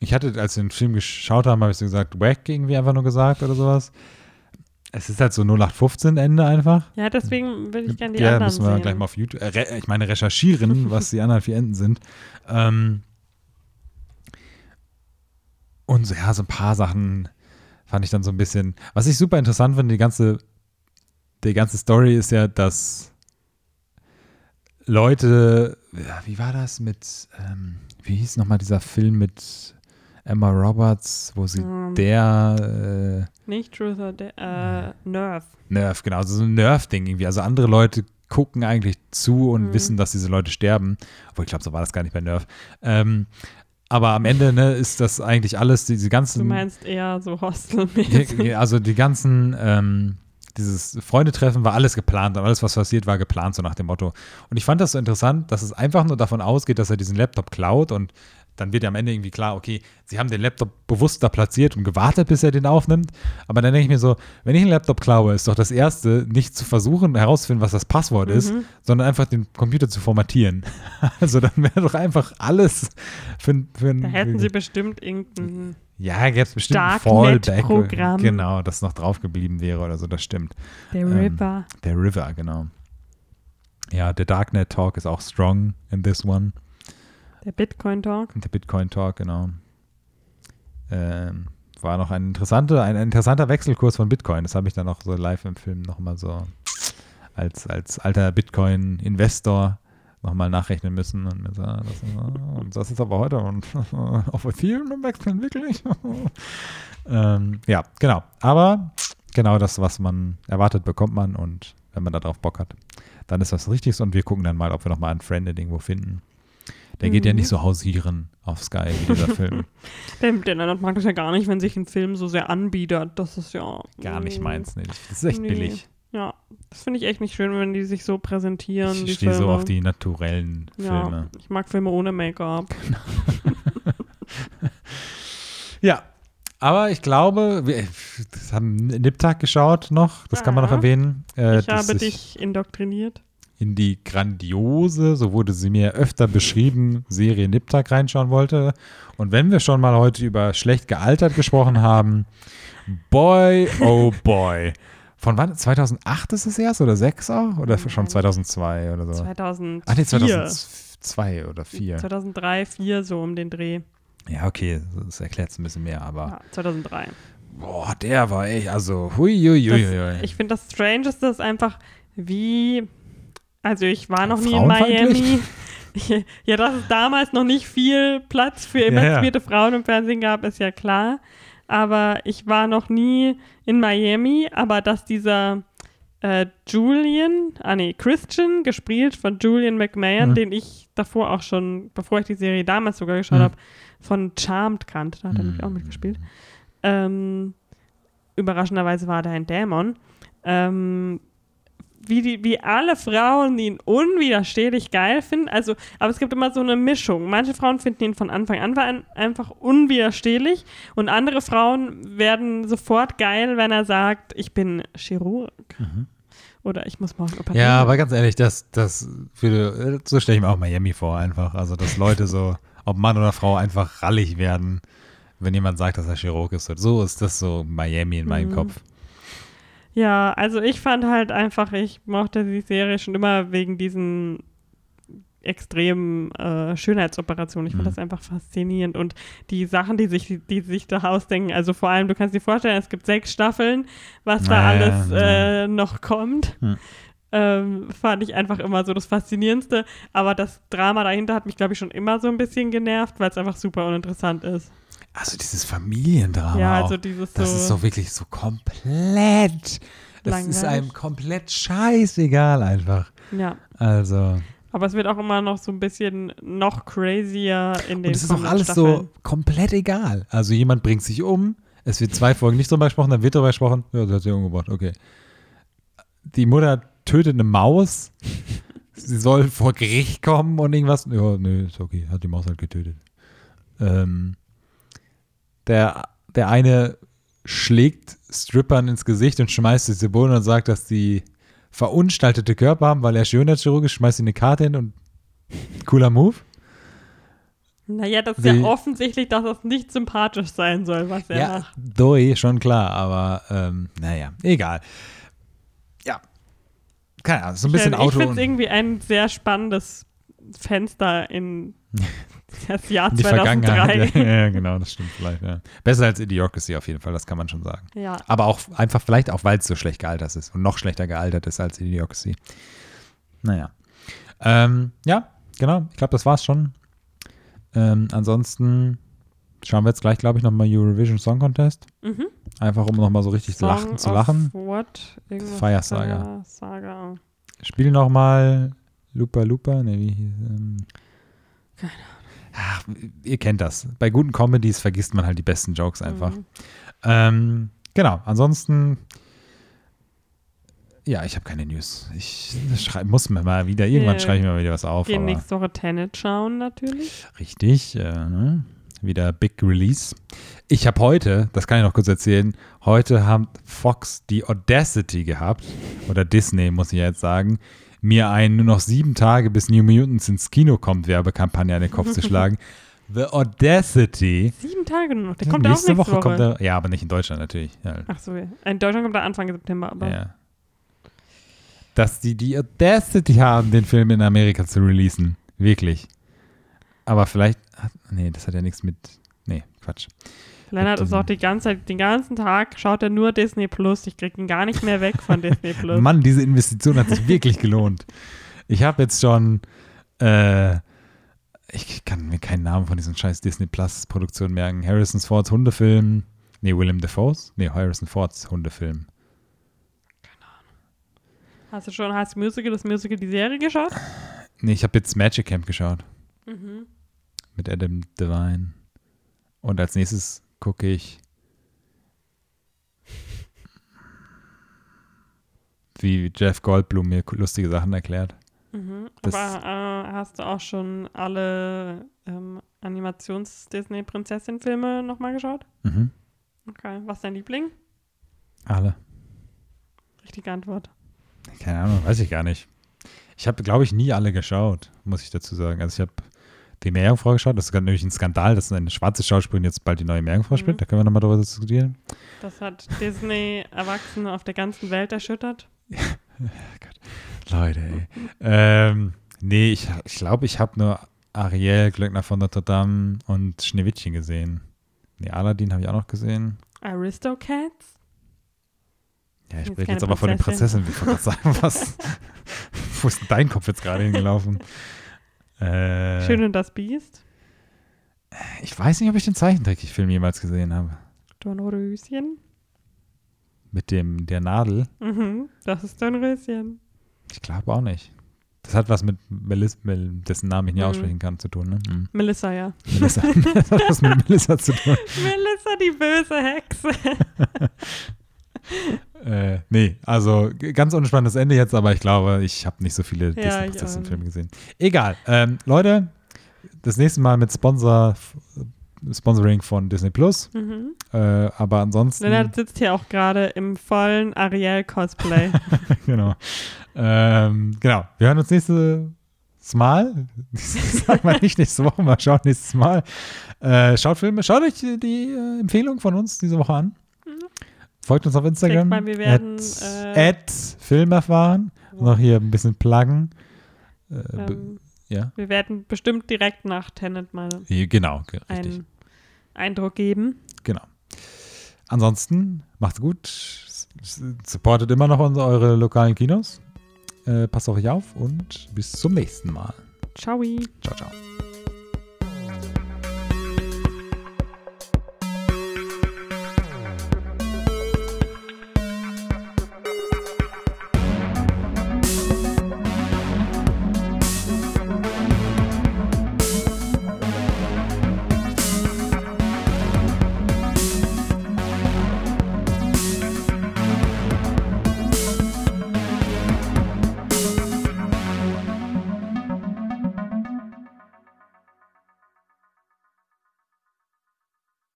Ich hatte, als wir den Film geschaut haben, habe ich so gesagt, wack irgendwie einfach nur gesagt oder sowas. Es ist halt so 0815 Ende einfach. Ja, deswegen will ich gerne die ja, anderen müssen wir sehen. gleich mal auf YouTube, äh, ich meine recherchieren, [laughs] was die anderen vier Enden sind. Ähm, und so, ja, so ein paar Sachen fand ich dann so ein bisschen. Was ich super interessant finde, die ganze, die ganze Story ist ja, dass Leute, ja, wie war das mit, ähm, wie hieß nochmal dieser Film mit Emma Roberts, wo sie Ähm. der äh, Nicht Truth or Dare, äh, Nerve. Nerv, genau, also so ein Nerv-Ding irgendwie. Also andere Leute gucken eigentlich zu und Mhm. wissen, dass diese Leute sterben. Obwohl, ich glaube, so war das gar nicht bei Nerv. Ähm, aber am Ende ne, ist das eigentlich alles, diese ganzen. Du meinst eher so Hostel-mäßig. [laughs] die, also die ganzen, ähm, dieses Freundetreffen war alles geplant und alles, was passiert, war geplant, so nach dem Motto. Und ich fand das so interessant, dass es einfach nur davon ausgeht, dass er diesen Laptop klaut und dann wird ja am Ende irgendwie klar, okay, sie haben den Laptop bewusst da platziert und gewartet, bis er den aufnimmt. Aber dann denke ich mir so, wenn ich einen Laptop klaue, ist doch das Erste, nicht zu versuchen herauszufinden, was das Passwort ist, Mhm. sondern einfach den Computer zu formatieren. [laughs] Also dann wäre doch einfach alles für, für Da hätten sie bestimmt irgendeinen. ja, jetzt bestimmt ein Darknet-Programm. Genau, das noch drauf geblieben wäre oder so, das stimmt. Der Ähm, Ripper. Der River, genau. Ja, der Darknet Talk ist auch strong in this one. Der Bitcoin-Talk. Und der Bitcoin Talk, genau. Ähm, war noch ein interessanter, ein interessanter Wechselkurs von Bitcoin. Das habe ich dann auch so live im Film nochmal so als, als alter Bitcoin-Investor nochmal nachrechnen müssen. Und, so, ah, das, ah, und das ist aber heute und [laughs] auf Ethereum wechseln wirklich. [laughs] ähm, ja, genau. Aber genau das, was man erwartet, bekommt man und wenn man darauf Bock hat, dann ist das richtig und wir gucken dann mal, ob wir nochmal einen Friended irgendwo finden. Der geht ja Mhm. nicht so hausieren auf Sky wie dieser Film. Den, den anderen mag ich ja gar nicht, wenn sich ein Film so sehr anbietet. Das ist ja. Gar nicht nee. meins. Nee. Das ist echt Nee. billig. Ja, das finde ich echt nicht schön, wenn die sich so präsentieren. Ich stehe so auf die naturellen Ja, Filme. ich mag Filme ohne Make-up. [laughs] Ja, aber ich glaube, wir das haben Niptag geschaut noch, das kann man noch Ja. erwähnen. Äh, ich habe ich dich indoktriniert. In die grandiose, so wurde sie mir öfter beschrieben, Serie Niptag reinschauen wollte. Und wenn wir schon mal heute über schlecht gealtert gesprochen haben, boy, oh boy. Von wann? 2008 ist es erst oder 6 auch? Oder schon Nein. 2002 oder so? 2004. Ach nee, 2002 oder 4. 2003, 2004, so um den Dreh. Ja, okay, das erklärt es ein bisschen mehr, aber Ja, 2003. boah, der war echt, also huiuiuiui. Das, ich finde, das Strangeste ist einfach, wie. Also, ich war noch nie in? Miami. [laughs] ja, dass es damals noch nicht viel Platz für ja. emanzipierte Frauen im Fernsehen gab, ist ja klar. Aber ich war noch nie in Miami, aber dass dieser äh, Julian, ah nee, Christian, gespielt von Julian McMahon, Mhm. den ich davor auch schon, bevor ich die Serie damals sogar geschaut Mhm. habe, von Charmed kannte, da hat er nämlich auch mitgespielt. Ähm, überraschenderweise war da ein Dämon. Ähm, wie, die, wie alle Frauen ihn unwiderstehlich geil finden. Also, aber es gibt immer so eine Mischung. Manche Frauen finden ihn von Anfang an ein- einfach unwiderstehlich und andere Frauen werden sofort geil, wenn er sagt, ich bin Chirurg. Oder ich muss morgen operieren. Ja, aber ganz ehrlich, das, das würde, so stelle ich mir auch Miami vor einfach. Also, dass Leute so, ob Mann oder Frau, einfach rallig werden, wenn jemand sagt, dass er Chirurg ist. So ist das so Miami in meinem Mhm. Kopf. Ja, also ich fand halt einfach, ich mochte die Serie schon immer wegen diesen extremen äh, Schönheitsoperationen. Ich fand Mhm. das einfach faszinierend. Und die Sachen, die sich, die sich da ausdenken, also vor allem, du kannst dir vorstellen, es gibt sechs Staffeln, was da Ja, alles ja. äh, noch kommt. Hm. Ähm, fand ich einfach immer so das Faszinierendste. Aber das Drama dahinter hat mich, glaube ich, schon immer so ein bisschen genervt, weil es einfach super uninteressant ist. Also, dieses Familiendrama. ja, auch. also dieses Das so. ist so wirklich so komplett. Das ist einem komplett scheißegal einfach. ja. Also. Aber es wird auch immer noch so ein bisschen noch crazier in den Und es ist auch alles Staffeln. so komplett egal. Also jemand bringt sich um, es wird zwei Folgen nicht drüber gesprochen, dann wird drüber gesprochen, ja, der hat sich umgebracht, okay. Die Mutter tötet eine Maus. [laughs] Sie soll vor Gericht kommen und irgendwas. Ja, nö, ist okay, hat die Maus halt getötet. Ähm, der, der eine schlägt Strippern ins Gesicht und schmeißt sie zu Boden und sagt, dass die verunstaltete Körper haben, weil er Schönheitschirurg ist, schmeißt sie eine Karte hin und cooler Move. Naja, das ist Die- ja offensichtlich, dass das nicht sympathisch sein soll, was er Ja, macht. Doi, schon klar, aber ähm, naja, egal. Ja. Keine Ahnung, so ein bisschen ich Auto. finde es irgendwie ein sehr spannendes Fenster in [laughs] das Jahr in die 2003. Vergangenheit. Ja, ja, genau, das stimmt vielleicht. Ja. Besser als Idiocracy auf jeden Fall, das kann man schon sagen. Ja, Aber auch einfach, vielleicht auch, weil es so schlecht gealtert ist und noch schlechter gealtert ist als Idiocracy. Naja. Ähm, ja, genau, ich glaube, das war's schon. Ähm, ansonsten schauen wir jetzt gleich, glaube ich, nochmal Eurovision Song Contest. Mhm. Einfach, um nochmal so richtig Song lachen, zu lachen. What? Fire Saga. Fire Saga. Spiel nochmal Lupa Lupa. Ne, wie hieß ähm, Ach, ihr kennt das. Bei guten Comedies vergisst man halt die besten Jokes einfach. Mhm. Ähm, genau, ansonsten. Ja, ich habe keine News. Ich schrei, muss mir mal wieder, irgendwann schreibe ich mir mal wieder was auf. Gehen nächste Woche Tenet schauen natürlich. richtig, äh, ne? wieder Big Release. Ich habe heute, das kann ich noch kurz erzählen, heute haben Fox die Audacity gehabt, oder Disney muss ich jetzt sagen, mir einen nur noch sieben Tage bis New Mutants ins Kino kommt Werbekampagne an den Kopf zu schlagen. [laughs] The Audacity. Sieben Tage nur noch. Der kommt auch nächste nächste Woche, kommt er. Ja, aber nicht in Deutschland natürlich. Ja, Ach so, ja. In Deutschland kommt er Anfang September, aber ja. Dass die die Audacity haben, den Film in Amerika zu releasen. Wirklich. Aber vielleicht. Hat, nee, das hat ja nichts mit. Nee, Quatsch. Lennart ist auch die ganze Zeit, den ganzen Tag schaut er nur Disney Plus. Ich krieg ihn gar nicht mehr weg von Disney Plus. Mann, diese Investition hat sich wirklich gelohnt. Ich habe jetzt schon. Äh, ich kann mir keinen Namen von diesen scheiß Disney Plus Produktionen merken. Harrison Fords Hundefilm. Nee, Willem Dafoe's? Nee, Harrison Fords Hundefilm. Hast du schon School Musical, das Musical, die Serie geschaut? Nee, ich habe jetzt Magic Camp geschaut. Mhm. mit Adam Devine. Und als nächstes gucke ich, wie Jeff Goldblum mir lustige Sachen erklärt. Mhm. Aber äh, hast du auch schon alle ähm, Animations-Disney-Prinzessin-Filme nochmal geschaut? Mhm. Okay. Was ist dein Liebling? Alle. Richtige Antwort. Keine Ahnung, weiß ich gar nicht. Ich habe, glaube ich, nie alle geschaut, muss ich dazu sagen. Also ich habe die Meerjungfrau geschaut. Das ist natürlich ein Skandal, dass eine schwarze Schauspielerin jetzt bald die neue Meerjungfrau Mhm. spielt. Da können wir nochmal darüber diskutieren. Das hat Disney Erwachsene auf der ganzen Welt erschüttert. [laughs] Leute, ey. ähm, nee, ich glaube, ich, glaub, ich habe nur Ariel, Glöckner von Notre Dame und Schneewittchen gesehen. Nee, Aladdin habe ich auch noch gesehen. Aristocats? Ja, ich spreche jetzt aber von den Prinzessin. Prinzessinnen. Ich wollte gerade sagen, was. [laughs] Wo ist denn dein Kopf jetzt gerade hingelaufen? [laughs] Äh, Schön und das Biest? Ich weiß nicht, ob ich den Zeichentrickfilm jemals gesehen habe. Dornröschen? Mit dem der Nadel. Mhm, das ist Dornröschen. Ich glaube auch nicht. Das hat was mit Melis, Mel, dessen Namen ich nicht Mhm. aussprechen kann, zu tun, ne? Hm. Melissa, ja. Melissa. [laughs] das hat was mit Melissa zu tun. [laughs] Melissa, die böse Hexe. [laughs] [laughs] Äh, nee, also ganz unspannendes Ende jetzt, aber ich glaube, ich habe nicht so viele Ja, Disney-Prinzessin-Filme gesehen. Egal. Ähm, Leute, das nächste Mal mit Sponsor, Sponsoring von Disney Plus. Mhm. Äh, aber ansonsten. Lennart sitzt hier auch gerade im vollen Ariel-Cosplay. [laughs] genau. Ähm, genau. Wir hören uns nächstes Mal. [laughs] Sag mal nicht nächste Woche, mal schauen nächstes Mal. Äh, schaut Filme, schaut euch die, die äh, Empfehlung von uns diese Woche an. Folgt uns auf Instagram. mal, wir werden, at, äh, at Film erfahren. Noch hier ein bisschen pluggen. Äh, ähm, ja. wir werden bestimmt direkt nach Tenet mal Genau, einen Eindruck geben. Genau. Ansonsten macht's gut. Supportet immer noch unsere, eure lokalen Kinos. Äh, passt auf euch auf und bis zum nächsten Mal. Ciao. Ciao, ciao.